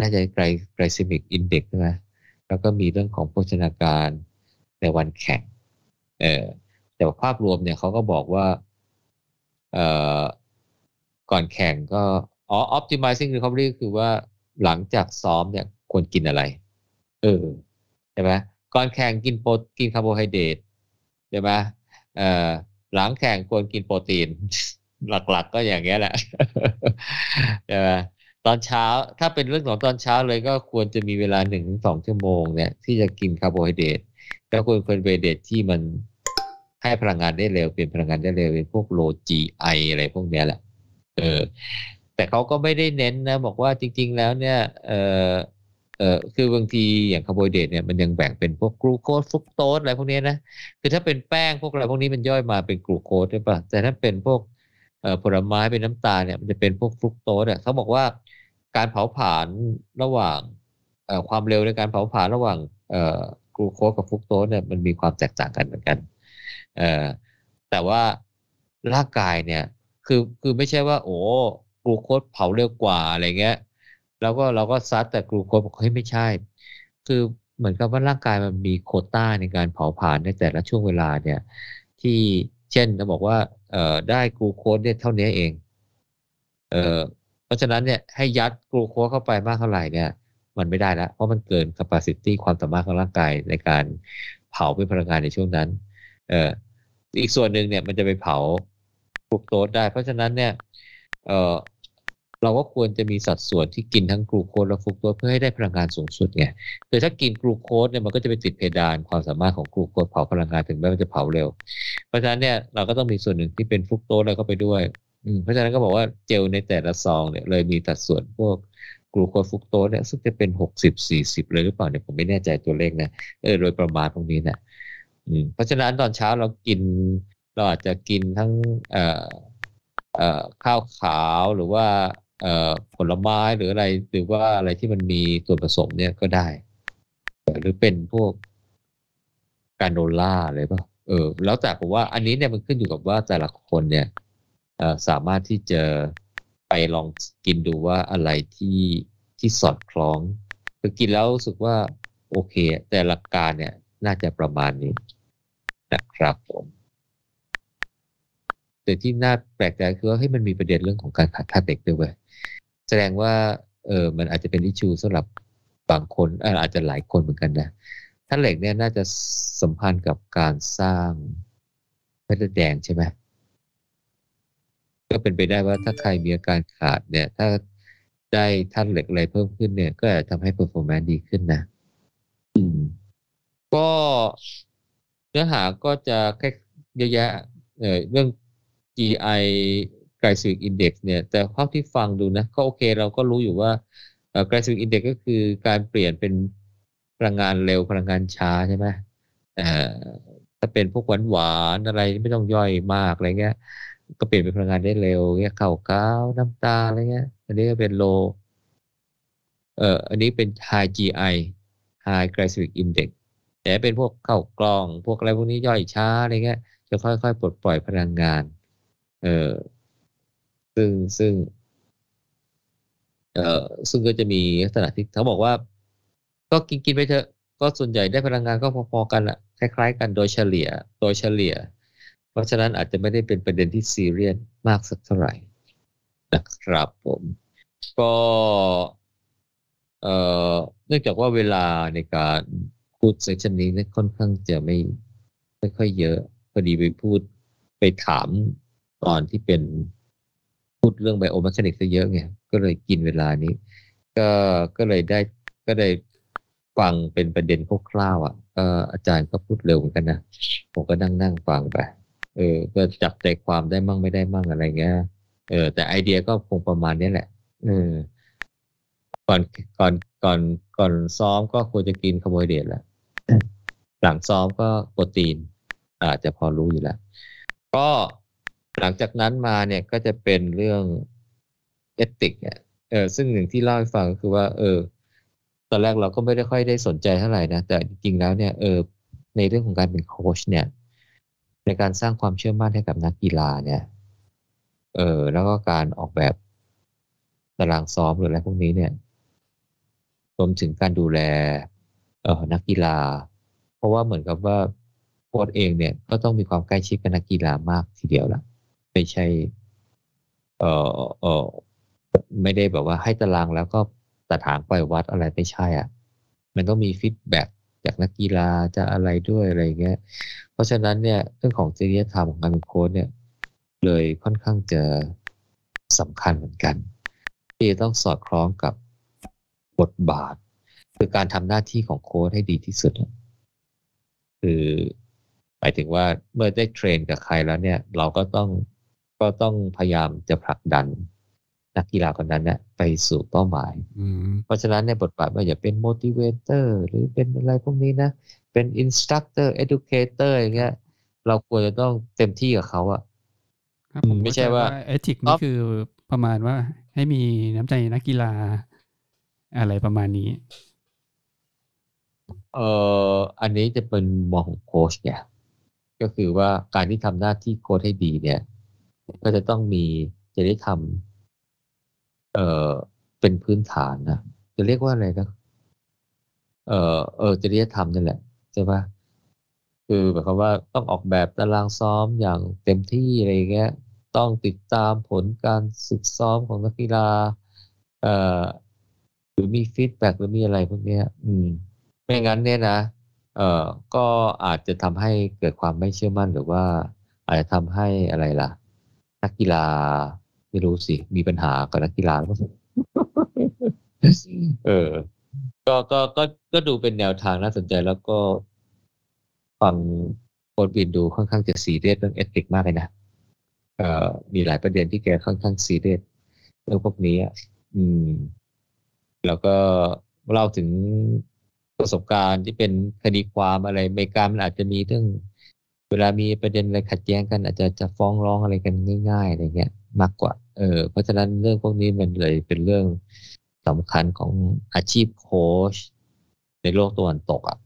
น่าจะไกลglycemic index ใช่ไหมแล้วก็มีเรื่องของโภชนาการในวันแข่ง เออแต่ภาพรวมเนี่ยเขาก็บอกว่า เอ่อ ก่อนแข่งก็ อ๋อ optimizing recovery คือว่าหลังจากซ้อมเนี่ย ควรกินอะไร เออใช่ไหมก่อนแข่งกินโปรกินคาร์โบไฮเดรตใช่ไหมเอ่อหลังแข่งควรกินโปรตีน หลักๆก็อย่างเงี้ยแหละใช่ไหมตอนเช้าถ้าเป็นเรื่องของตอนเช้าเลยก็ควรจะมีเวลาหนึ่งสองชั่วโมงเนี่ยที่จะกินคาร์โบไฮเดรตแล้วควรเป็นคาร์โบไฮเดรตที่มันให้พลังงานได้เร็วเปลี่ยนพลังงานได้เร็วเป็นพวก low GI อะไรพวกเนี้ยแหละ เออ แต่เขาก็ไม่ได้เน้นนะ บอกว่าจริง ๆ แล้วเนี่ย เออ เออคือบางทีอย่างคาร์โบไฮเดรตเนี่ยมันยังแบ่งเป็นพวกกลูโคสฟรุกโตสอะไรพวกนี้นะคือถ้าเป็นแป้งพวกอะไรพวกนี้มันย่อยมาเป็นกลูโคสใช่ปะแต่ถ้าเป็นพวกผลไม้เป็นน้ำตาลเนี่ยมันจะเป็นพวกฟรุกโตสอะเขาบอกว่าการเผาผลาญระหว่างความเร็วในการเผาผลาญระหว่างกลูโคสกับฟรุกโตสเนี่ยมันมีความแตกต่างกันเหมือนกันแต่ว่าร่างกายเนี่ยคือคือไม่ใช่ว่า โอ้กลูโคสเผาเร็วกว่าอะไรเงี้ย แล้วก็เราก็ซัดแต่กลูโคสบอกเฮ้ยไม่ใช่ คือเหมือนกับว่าร่างกายมันมีโคต้าในการเผาผลาญในแต่ละช่วงเวลาเนี่ย ที่เช่นเราบอกว่าเอ่อได้กลูโคสเนี่ยเท่านี้เองเอ่อเพราะฉะนั้นเนี่ยให้ยัดกลูโคสเข้าไปมากเท่าไหร่เนี่ย มันไม่ได้แล้วเพราะมันเกิน capacity ความสามารถของร่างกายในการเผาเป็นพลังงานในช่วงนั้น เอ่ออีกส่วนหนึ่งเนี่ยมันจะไปเผาฟรุกโตสได้ เพราะฉะนั้นเนี่ยเอ่อ เราก็ควรจะมีสัดส่วนที่กินทั้งกลูโคสและฟรุกโตสเพื่อให้ได้พลังงานสูงสุดไงคือถ้ากินกลูโคสเนี่ยมันก็จะไปติดเพดานความสามารถของกลูโคสเผาพลังงานถึงแม้มันจะเผาเร็ว เพราะฉะนั้นเนี่ยเราก็ต้องมีส่วนหนึ่งที่เป็นฟรุกโตสแล้วก็ไปด้วยเพราะฉะนั้นก็บอกว่าเจลในแต่ละซองเนี่ยเลยมีสัดส่วนพวกกลูโคสฟรุกโตสเนี่ยซึ่งจะเป็นหกสิบสี่สิบเลยหรือเปล่าเนี่ยผมไม่แน่ใจตัวเลขนะเออโดยประมาณตรงนี้นะเพราะฉะนั้นตอนเช้าเรากินเราอาจจะกินทั้งข้าวขาวหรือว่า ผลไม้หรืออะไรหรือว่าอะไรที่มันมีส่วนผสมเนี่ยก็ได้ หรือเป็นพวกกาโนล่าอะไรป่ะเออแล้วแต่ผมว่าอันนี้เนี่ยมันขึ้นอยู่กับว่าแต่ละคนเนี่ยสามารถที่จะไปลองกินดูว่าอะไรที่ที่สอดคล้องคือกินแล้วรู้สึกว่าโอเค แต่หลักการเนี่ยน่าจะประมาณนี้นะครับผมแต่ที่น่าแปลกใจคือว่าให้มันมีประเด็นเรื่องของการขาดธาตุเหล็กด้วยเว้ย แสดงว่าเออมันอาจจะเป็นอิชูสำหรับบางคนอาจจะหลายคนเหมือนกันนะธาตุเหล็กเนี่ยน่าจะสัมพันธ์กับการสร้างเม็ดแดงใช่ไหมก็เป็นไปได้ว่าถ้าใครมีอาการขาดเนี่ย ถ้าได้ธาตุเหล็กอะไรเพิ่มขึ้นเนี่ย ก็จะทำให้ performance ดีขึ้นนะ อืม ก็เนื้อหาก็จะแค่เยอะแยะเอ อเรื่อง GI glycemic index เนี่ยแต่เท่าที่ฟังดูนะก็โอเคเราก็รู้อยู่ว่า glycemic index ก็คือการเปลี่ยนเป็นพลังงานเร็วพลังงานช้าใช่ไหมถ้าเป็นพวกหวานหวานอะไรไม่ต้องย่อยมากอะไรเงี้ย ก็เปลี่ยนเป็นพลังงานได้เร็วเงี้ยข้าวก้าวน้ำตาอะไรเงี้ย อันนี้ก็เป็นโลเอ่ออันนี้เป็น high GI high glycemic index แต่เป็นพวกข้าวกล้อง พวกอะไรพวกนี้ย่อยช้าอะไรเงี้ยจะค่อยๆปลดปล่อยพลังงาน เออ ซึ่งซึ่ง เอ่อซึ่งก็จะมีลักษณะที่เขาบอกว่า ก็กินกินไปเถอะ ก็ส่วนใหญ่ได้พลังงานก็พอๆกันละคล้ายๆ กันโดยเฉลี่ย โดยเฉลี่ย เพราะฉะนั้นอาจจะไม่ได้เป็นประเด็นที่ซีเรียสมากสักเท่าไหร่นะครับผมก็เอ่อเนื่องจากว่าเวลาในการพูดเซสชันนี้นี่ยค่อนข้างจะไม่ไม่ค่อยเยอะ พอดีไปพูดไปถามตอนที่เป็น พูดเรื่องไบโอมาคานิกซะเยอะไงก็เลยกินเวลานี้ ก็ก็เลยได้ก็ได้ฟังเป็นประเด็นคร่าวๆอะอาจารย์ก็พูดเร็วเหมือนกันนะผมก็นั่งนั่งฟังไปเออก็จับใจความได้มั่งไม่ได้มั่งอะไรเงี้ยเออ แต่ไอเดียก็คงประมาณนี้แหละเออก่อนก่อนก่อนก่อนซ้อมก็ควรจะกินคาร์โบไฮเดรตแหละหลังซ้อมก็โปรตีน อาจจะพอรู้อยู่แล้ว ก็ หลังจากนั้นมาเนี่ยก็จะเป็นเรื่อง ethic อะเออซึ่งหนึ่งที่เล่าให้ฟังก็คือว่า เออ ตอนแรกเราก็ไม่ได้ค่อยได้สนใจเท่าไหร่นะ แต่จริงๆแล้วเนี่ยเออในเรื่องของการเป็นโค้ชเนี่ย ในการสร้างความเชื่อมั่นให้กับนักกีฬาเนี่ยเออแล้วก็การออกแบบตารางซ้อมหรืออะไรพวกนี้เนี่ยรวมถึงการดูแลเออนักกีฬา เพราะว่าเหมือนกับว่าโค้ชเองเนี่ยก็ต้องมีความใกล้ชิดกับนักกีฬามากทีเดียวละ ไม่ใช่ เออเออไม่ได้แบบว่าให้ตารางแล้วก็ตัดหางปล่อยวัดอะไรไม่ใช่อะ มันต้องมีฟีดแบ็กจากนักกีฬาจะอะไรด้วยอะไรเงี้ย เพราะฉะนั้นเนี่ยเรื่องของจริยธรรมของการเป็นโค้ชเนี่ย เลยค่อนข้างจะสำคัญเหมือนกัน ที่ต้องสอดคล้องกับบทบาท คือการทำหน้าที่ของโค้ชให้ดีที่สุด คือหมายถึงว่าเมื่อได้เทรนกับใครแล้วเนี่ย เราก็ต้อง ก็ต้องพยายามจะผลักดันนักกีฬาคนนั้นเนี่ยไปสู่เป้าหมายเพราะฉะนั้นในบทบาทว่าอย่าเป็น motivator หรือเป็นอะไรพวกนี้นะ เป็น instructor educator อย่างเงี้ย เราควรจะต้องเต็มที่กับเขาอะไม่ใช่ว่าเอติกนี่คือประมาณว่าให้มีน้ำใจนักกีฬาอะไรประมาณนี้ เอ่ออันนี้จะเป็นมองของโค้ชเนี่ย ก็คือว่าการที่ทำหน้าที่โค้ชให้ดีเนี่ย ก็จะต้องมีจะได้ทำเอ่อเป็นพื้นฐานนะจะเรียกว่าอะไรนะเอ่อเออจริยธรรมนั่นแหละใช่ปะคือแบบคำว่าต้องออกแบบตารางซ้อมอย่างเต็มที่อะไรเงี้ย ต้องติดตามผลการฝึกซ้อมของนักกีฬาเอ่อหรือมีฟีดแบ็กหรือมีอะไรพวกเนี้ย อืมไม่งั้นเนี่ยนะเอ่อก็อาจจะทำให้เกิดความไม่เชื่อมั่นหรือว่าอาจจะทำให้อะไรล่ะ นักกีฬาไม่รู้สิ มีปัญหากับนักกีฬาหรือเปล่าเออ ก็ก็ก็ก็ดูเป็นแนวทางน่าสนใจแล้วก็ฟังโค้ดวินดูค่อนข้างจะซีเรียสเรื่องเอติกมากเลยนะเอ่อมีหลายประเด็นที่แกค่อนข้างซีเรียสเรื่องพวกนี้อะอืม แล้วก็เล่าถึงประสบการณ์ที่เป็นคดีความอะไรอเมริกามันอาจจะมีเรื่อง เวลามีประเด็นอะไรขัดแย้งกันอาจจะจะฟ้องร้องอะไรกันง่ายๆอะไรเงี้ยมากกว่า เออ เพราะฉะนั้นเรื่องพวกนี้มันเลยเป็นเรื่องสำคัญของอาชีพโค้ชในโลกตะวันตกอะ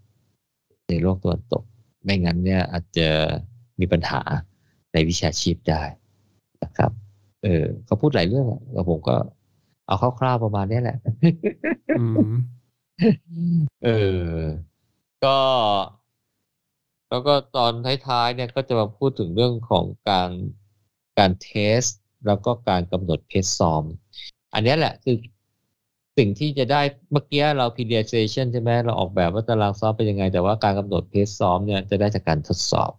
ในโลกตะวันตก ไม่งั้นเนี่ยอาจจะมีปัญหาในวิชาชีพได้นะครับ เออเขาพูดหลายเรื่องอะแล้วผมก็เอาคร่าวๆประมาณนี้แหละอืมเออ ก็ แล้วก็ตอนท้ายๆเนี่ยก็จะมาพูดถึงเรื่องของการการเทส แล้วก็การกำหนดเพสซอม อันนี้แหละคือสิ่งที่จะได้เมื่อกี้เรา pediation ใช่ไหมเราออกแบบว่าตารางซ้อมเป็นยังไง แต่ว่าการกำหนดเพสซ้อมเนี่ยจะได้จากการทดสอบ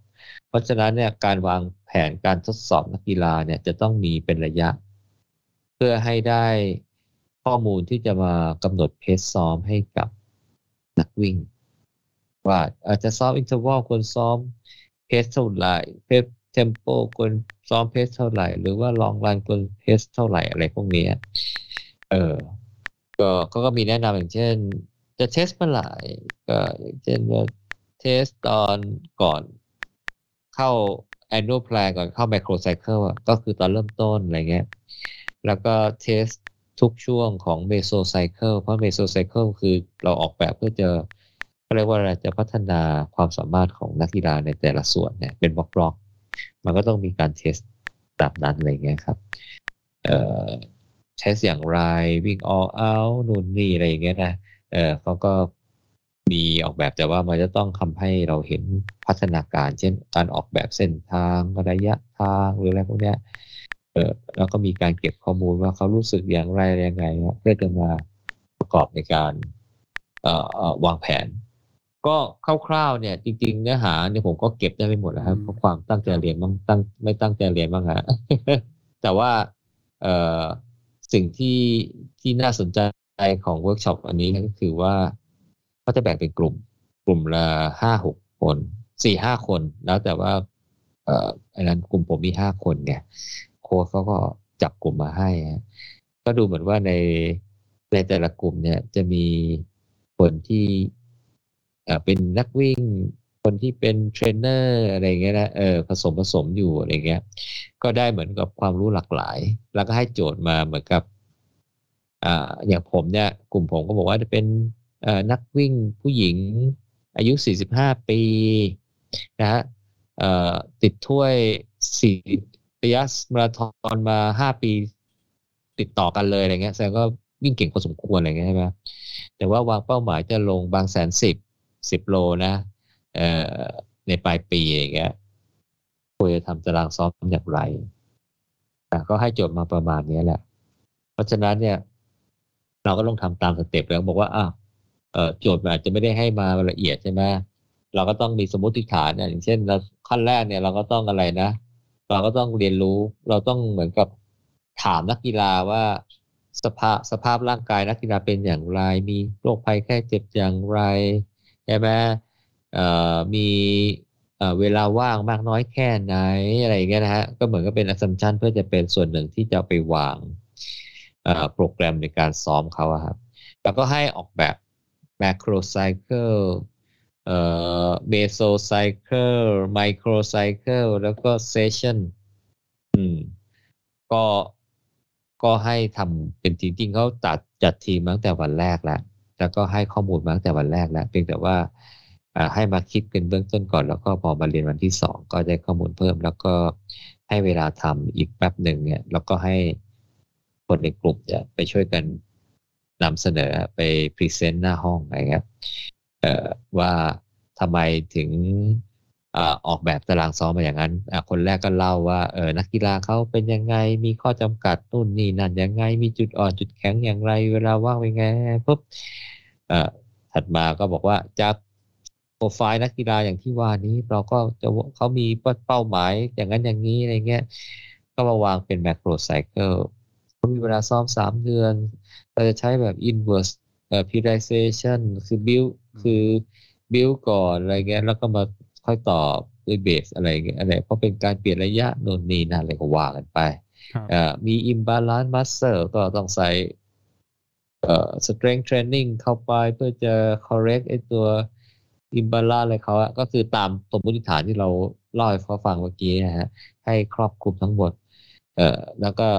เพราะฉะนั้นเนี่ยการวางแผนการทดสอบนักกีฬาเนี่ยจะต้องมีเป็นระยะ เพื่อให้ได้ข้อมูลที่จะมากำหนด pace ซ้อมให้กับนักวิ่ง ว่าอาจจะซ้อม interval ควรซ้อม pace เท่าไหร่ pace tempo ควรซ้อม pace เท่าไหร่ หรือว่า long run ควร pace เท่าไหร่อะไรพวกนี้เออก็ก็ก็มีแนะนำอย่างเช่น จะ test เมื่อไหร่ก็อย่างเช่นว่า test ตอนก่อนเข้า annual plan ก่อนเข้า micro cycle อะก็คือตอนเริ่มต้นอะไรเงี้ย แล้วก็ test ทุกช่วงของ meso cycle เพราะ meso cycle คือเราออกแบบเพื่อจะ เขาเรียกว่าอะไรจะพัฒนาความสามารถของนักกีฬาในแต่ละส่วนเนี่ยเป็นบล็อกๆมันก็ต้องมีการ test แบบนั้นอะไรเงี้ยครับ เอ่อ test อย่างไรวิ่ง all out นู่นนี่อะไรอย่างเงี้ยนะเออเขาก็มีออกแบบแต่ว่ามันจะต้องทำให้เราเห็นพัฒนาการ เช่นการออกแบบเส้นทางระยะทางหรืออะไรพวกเนี้ยเออแล้วก็มีการเก็บข้อมูลว่าเขารู้สึกอย่างไรยังไงเพื่อจะมาประกอบในการเอ่อวางแผน ก็คร่าวๆเนี่ยจริงๆเนื้อหาเนี่ยผมก็เก็บได้ไม่หมดแล้วครับเพราะความตั้งใจเรียนบ้างตั้งไม่ตั้งใจเรียนบ้างฮะแต่ว่าเอ่อสิ่งที่ที่น่าสนใจของเวิร์กช็อปอันนี้ก็คือว่าเขาจะแบ่งเป็นกลุ่ม กลุ่มละห้าหกคนสี่ห้าคน แล้วแต่ว่า เอ่ออันนั้นกลุ่มผมมีห้าคนไงโค้ชเขาก็จับกลุ่มมาให้ก็ดูเหมือนว่าในในแต่ละกลุ่มเนี่ยจะมีคนที่ เอ่อเป็นนักวิ่งคนที่เป็นเทรนเนอร์อะไรเงี้ยนะเออผสมผสมอยู่อะไรเงี้ย ก็ได้เหมือนกับความรู้หลากหลาย แล้วก็ให้โจทย์มาเหมือนกับอ่าอย่างผมเนี่ยกลุ่มผมก็บอกว่าจะเป็นนักวิ่งผู้หญิงอายุ 45 ปีนะฮะติดถ้วยสี่ระยะมาราธอนมาห้าปีติดต่อกันเลยอะไรเงี้ยแสดงก็วิ่งเก่งพอสมควรอะไรเงี้ยใช่ไหมแต่ว่าวางเป้าหมายจะลงบางแสนสิบ สิบโลนะเอ่อในปลายปีอย่างเงี้ยควรจะทำตารางซ้อมอย่างไรอ่ก็ให้โจทย์มาประมาณนี้แหละ เพราะฉะนั้นเนี่ย เราก็ต้องทำตามสเต็ปแล้วบอกว่าอะเอ่อโจทย์อาจจะไม่ได้ให้มาละเอียดใช่ไหมเราก็ต้องมีสมมติฐานเนี่ยอย่างเช่นเราขั้นแรกเนี่ยเราก็ต้องอะไรนะเราก็ต้องเรียนรู้ เราต้องเหมือนกับถามนักกีฬาว่าสภาพสภาพร่างกายนักกีฬาเป็นอย่างไร มีโรคภัยแค่เจ็บอย่างไร ใช่ไหมเอ่อมีเอ่อเวลาว่างมากน้อยแค่ไหนอะไรอย่างเงี้ยนะฮะก็เหมือนกับเป็น assumption เพื่อจะเป็นส่วนหนึ่งที่จะไปวางเอ่อโปรแกรมในการซ้อมเขาครับแล้วก็ให้ออกแบบ macro cycle เอ่อ meso cycle micro cycle แล้วก็ session อืมก็ก็ให้ทำเป็นจริงๆเขาตัดจัดทีมตั้งแต่วันแรกแล้ว แล้วก็ให้ข้อมูลมาตั้งแต่วันแรกแล้วเพียงแต่ว่าให้มาคิดเป็นเบื้องต้นก่อน แล้วก็พอมาเรียนวันที่สองก็ได้ข้อมูลเพิ่ม แล้วก็ให้เวลาทำอีกแป๊บหนึ่งเนี่ยแล้วก็ให้คนในกลุ่มจะไปช่วยกันนำเสนอไปพรีเซนต์หน้าห้องอะไรเงี้ยว่าทำไมถึง ออกแบบตารางซ้อมมาอย่างนั้น คนแรกก็เล่าว่าเออนักกีฬาเขาเป็นยังไง มีข้อจำกัดนู่นนี่นั่นยังไง มีจุดอ่อนจุดแข็งอย่างไร เวลาว่างเป็นไงปุ๊บถัดมาก็บอกว่าจากโปรไฟล์นักกีฬาอย่างที่ว่านี้ เราก็จะเขามีเป้าหมายอย่างนั้นอย่างนี้อะไรเงี้ย ก็มาวางเป็นแม c โ o ไซเคิลมีเวลาซ้อมสามเดือน เราจะใช้แบบ inverse เอ่อ periodization คือ build คือ build ก่อนอะไรเงี้ย แล้วก็มา ค่อยตอบด้วยเบสอะไรเงี้ยอะไร เพราะเป็นการเปลี่ยนระยะโน่นนี่นั่นอะไรก็ว่ากันไปครับเอ่อมี imbalance muscle ก็ต้องใส่เอ่อ strength training เข้าไปเพื่อจะ correct ไอ้ตัว imbalance อะไรเขาอะก็คือตามสมมติฐานที่เราเล่าให้เขาฟังเมื่อกี้นะฮะให้ครอบคลุมทั้งหมดเอ่อแล้วก็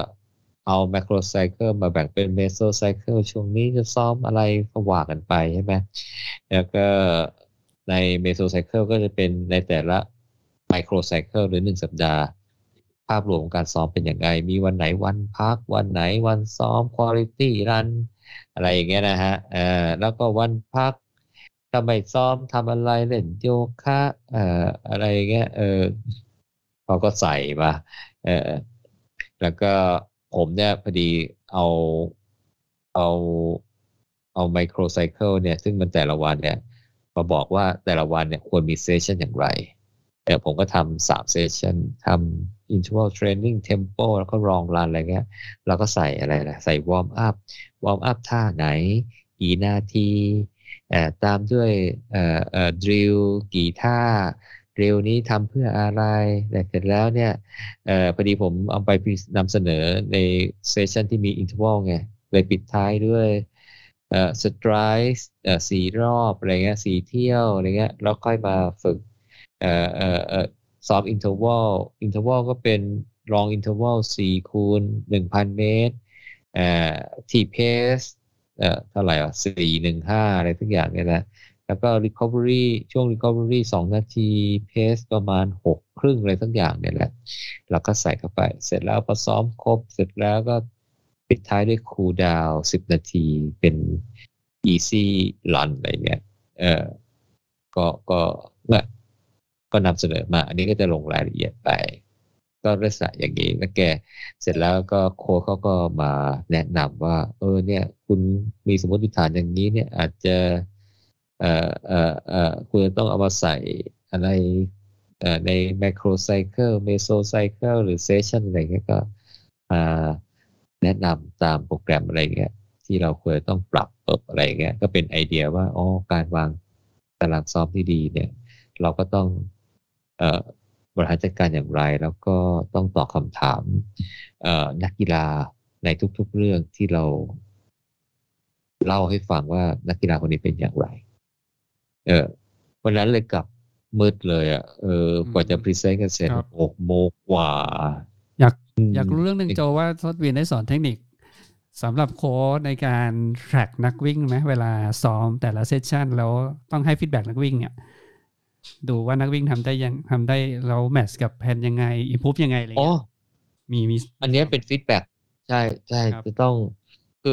เอา macro cycle มาแบ่งเป็น meso cycle ช่วงนี้จะซ้อมอะไรก็ว่ากันไปใช่ไหมแล้วก็ ใน meso cycle ก็จะเป็นในแต่ละ micro cycle หรือหนึ่งสัปดาห์ ภาพรวมของการซ้อมเป็นอย่างไร มีวันไหนวันพัก วันไหนวันซ้อม quality run อะไรอย่างเงี้ยนะฮะเอ่อแล้วก็วันพักถ้าไมซ้อมทำอะไรเล่นโยคะเอ่ออะไรอย่างเงี้ยเออเขาก็ใส่มาเออแล้วก็ผมเนี่ยพอดีเอาเอาเอาไมโครไซเคิลเนี่ย ซึ่งมันแต่ละวันเนี่ย มาบอกว่าแต่ละวันเนี่ยควรมี session อย่างไรเออผมก็ทำสาม session ทำ interval training tempo แล้วก็ long run อะไรเงี้ยแล้วก็ใส่อะไรนะใส่ warm up warm up ท่าไหนกี่นาทีเอ่อตามด้วยเอ่อเออ drill กี่ท่า drill นี้ทำเพื่ออะไรแต่เสร็จแล้วเนี่ยเอ่อพอดีผมเอาไปนำเสนอใน session ที่มี interval ไงเลยปิดท้ายด้วย เอ่อ stride เอ่อสี่รอบอะไรเงี้ยสี่เที่ยวอะไรเงี้ยแล้วค่อยมาฝึกเอ่อเอ่อเอ่อซ้อม interval interval ก็เป็น long interval สี่คูณหนึ่งพันเมตรเอ่อ T pace เอ่อเท่าไหร่อะสี่หนึ่งห้าอะไรซักอย่างเนี่ยนะแล้วก็ recovery ช่วง recovery สองนาที pace ประมาณหกครึ่งอะไรซักอย่างเนี่ยแหละ เราก็ใส่เข้าไป เสร็จแล้วพอซ้อมครบ เสร็จแล้วก็ ปิดท้ายด้วย cool down สิบนาทีเป็น easy run อะไรเงี้ย เออ ก็ก็ก็ก็นำเสนอมา อันนี้ก็จะลงรายละเอียดไป ก็ลักษณะอย่างนี้แล้วแก เสร็จแล้วก็โค้ชเขาก็มาแนะนำว่า เออ เนี่ย คุณมีสมมติฐานอย่างนี้เนี่ย อาจจะ เอ่อเอ่อเอ่อคุณต้องเอามาใส่อะไรเอ่อใน macro cycle meso cycle หรือ session อะไรเงี้ยก็อ่า แนะนำตามโปรแกรมอะไรเงี้ยที่เราควรต้องปรับเปิดอะไรเงี้ยก็เป็นไอเดียว่าอ๋อการวางตารางซ้อมที่ดีเนี่ย เราก็ต้องเอ่อบริหารจัดการอย่างไร แล้วก็ต้องตอบคำถามเอ่อนักกีฬาในทุกๆเรื่องที่เรา เล่าให้ฟังว่านักกีฬาคนนี้เป็นอย่างไร เออวันนั้นเลยกลับมืดเลยอะเออกว่าจะ present กันเสร็จครับหกโมงกว่า อยากมอยากรู้เรื่องหนึ่งโจว่าทศวินได้สอนเทคนิคสำหรับโค้ชในการ track นักวิ่งไหมเวลาซ้อมแต่ละ session แล้วต้องให้ feedback นักวิ่งเนี่ยดูว่านักวิ่งทำได้ยังทำได้แล้ว match กับแผนยังไง improve ยังไงอะไรอ๋อเงี้ยมีมีอันเนี้ยเป็น feedback ใช่ใช่ครับจะต้อง คือ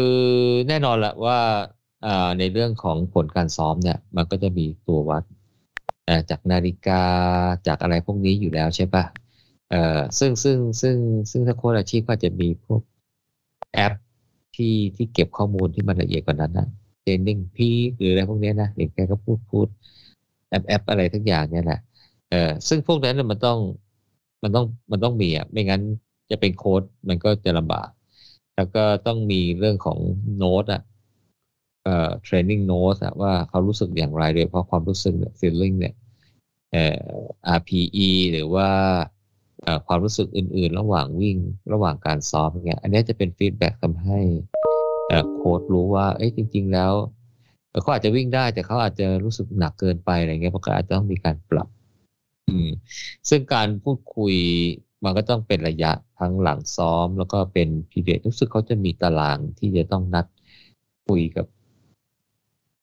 แน่นอนแหละว่าอ่าในเรื่องของผลการซ้อมเนี่ย มันก็จะมีตัววัดอ่าจากนาฬิกาจากอะไรพวกนี้อยู่แล้วใช่ปะ เอ่อซึ่งซึ่งซึ่งซึ่งถ้าโค้ชอาชีพก็จะมีพวกแอปที่ที่เก็บข้อมูลที่มันละเอียดกว่านั้นนะ TrainingPeaks หรืออะไรพวกนี้นะเด็กแกก็พูดพูดแอปแอปอะไรซักอย่างเนี่ยแหละเออซึ่งพวกนั้นมันต้องมันต้องมันต้องมีอะไม่งั้นจะเป็นโค้ดมันก็จะลำบาก แล้วก็ต้องมีเรื่องของโน้ตอะเอ่อ training notes อะว่าเขารู้สึกอย่างไรโดยเฉพาะความรู้สึกเนี่ย feeling เนี่ยเอ่อ RPE หรือว่า ความรู้สึกอื่น ๆ ระหว่างวิ่งระหว่างการซ้อมเนี่ยอันนี้จะเป็นฟีดแบ็กทำให้โค้ดรู้ว่าเอ้ยจริง ๆ แล้วเขาอาจจะวิ่งได้แต่เขาอาจจะรู้สึกหนักเกินไปอะไรเงี้ยมันก็อาจจะต้องมีการปรับ อืม ซึ่งการพูดคุยมันก็ต้องเป็นระยะทั้งหลังซ้อม แล้วก็เป็น period รู้สึกเขาจะมีตารางที่จะต้องนัดคุยกับ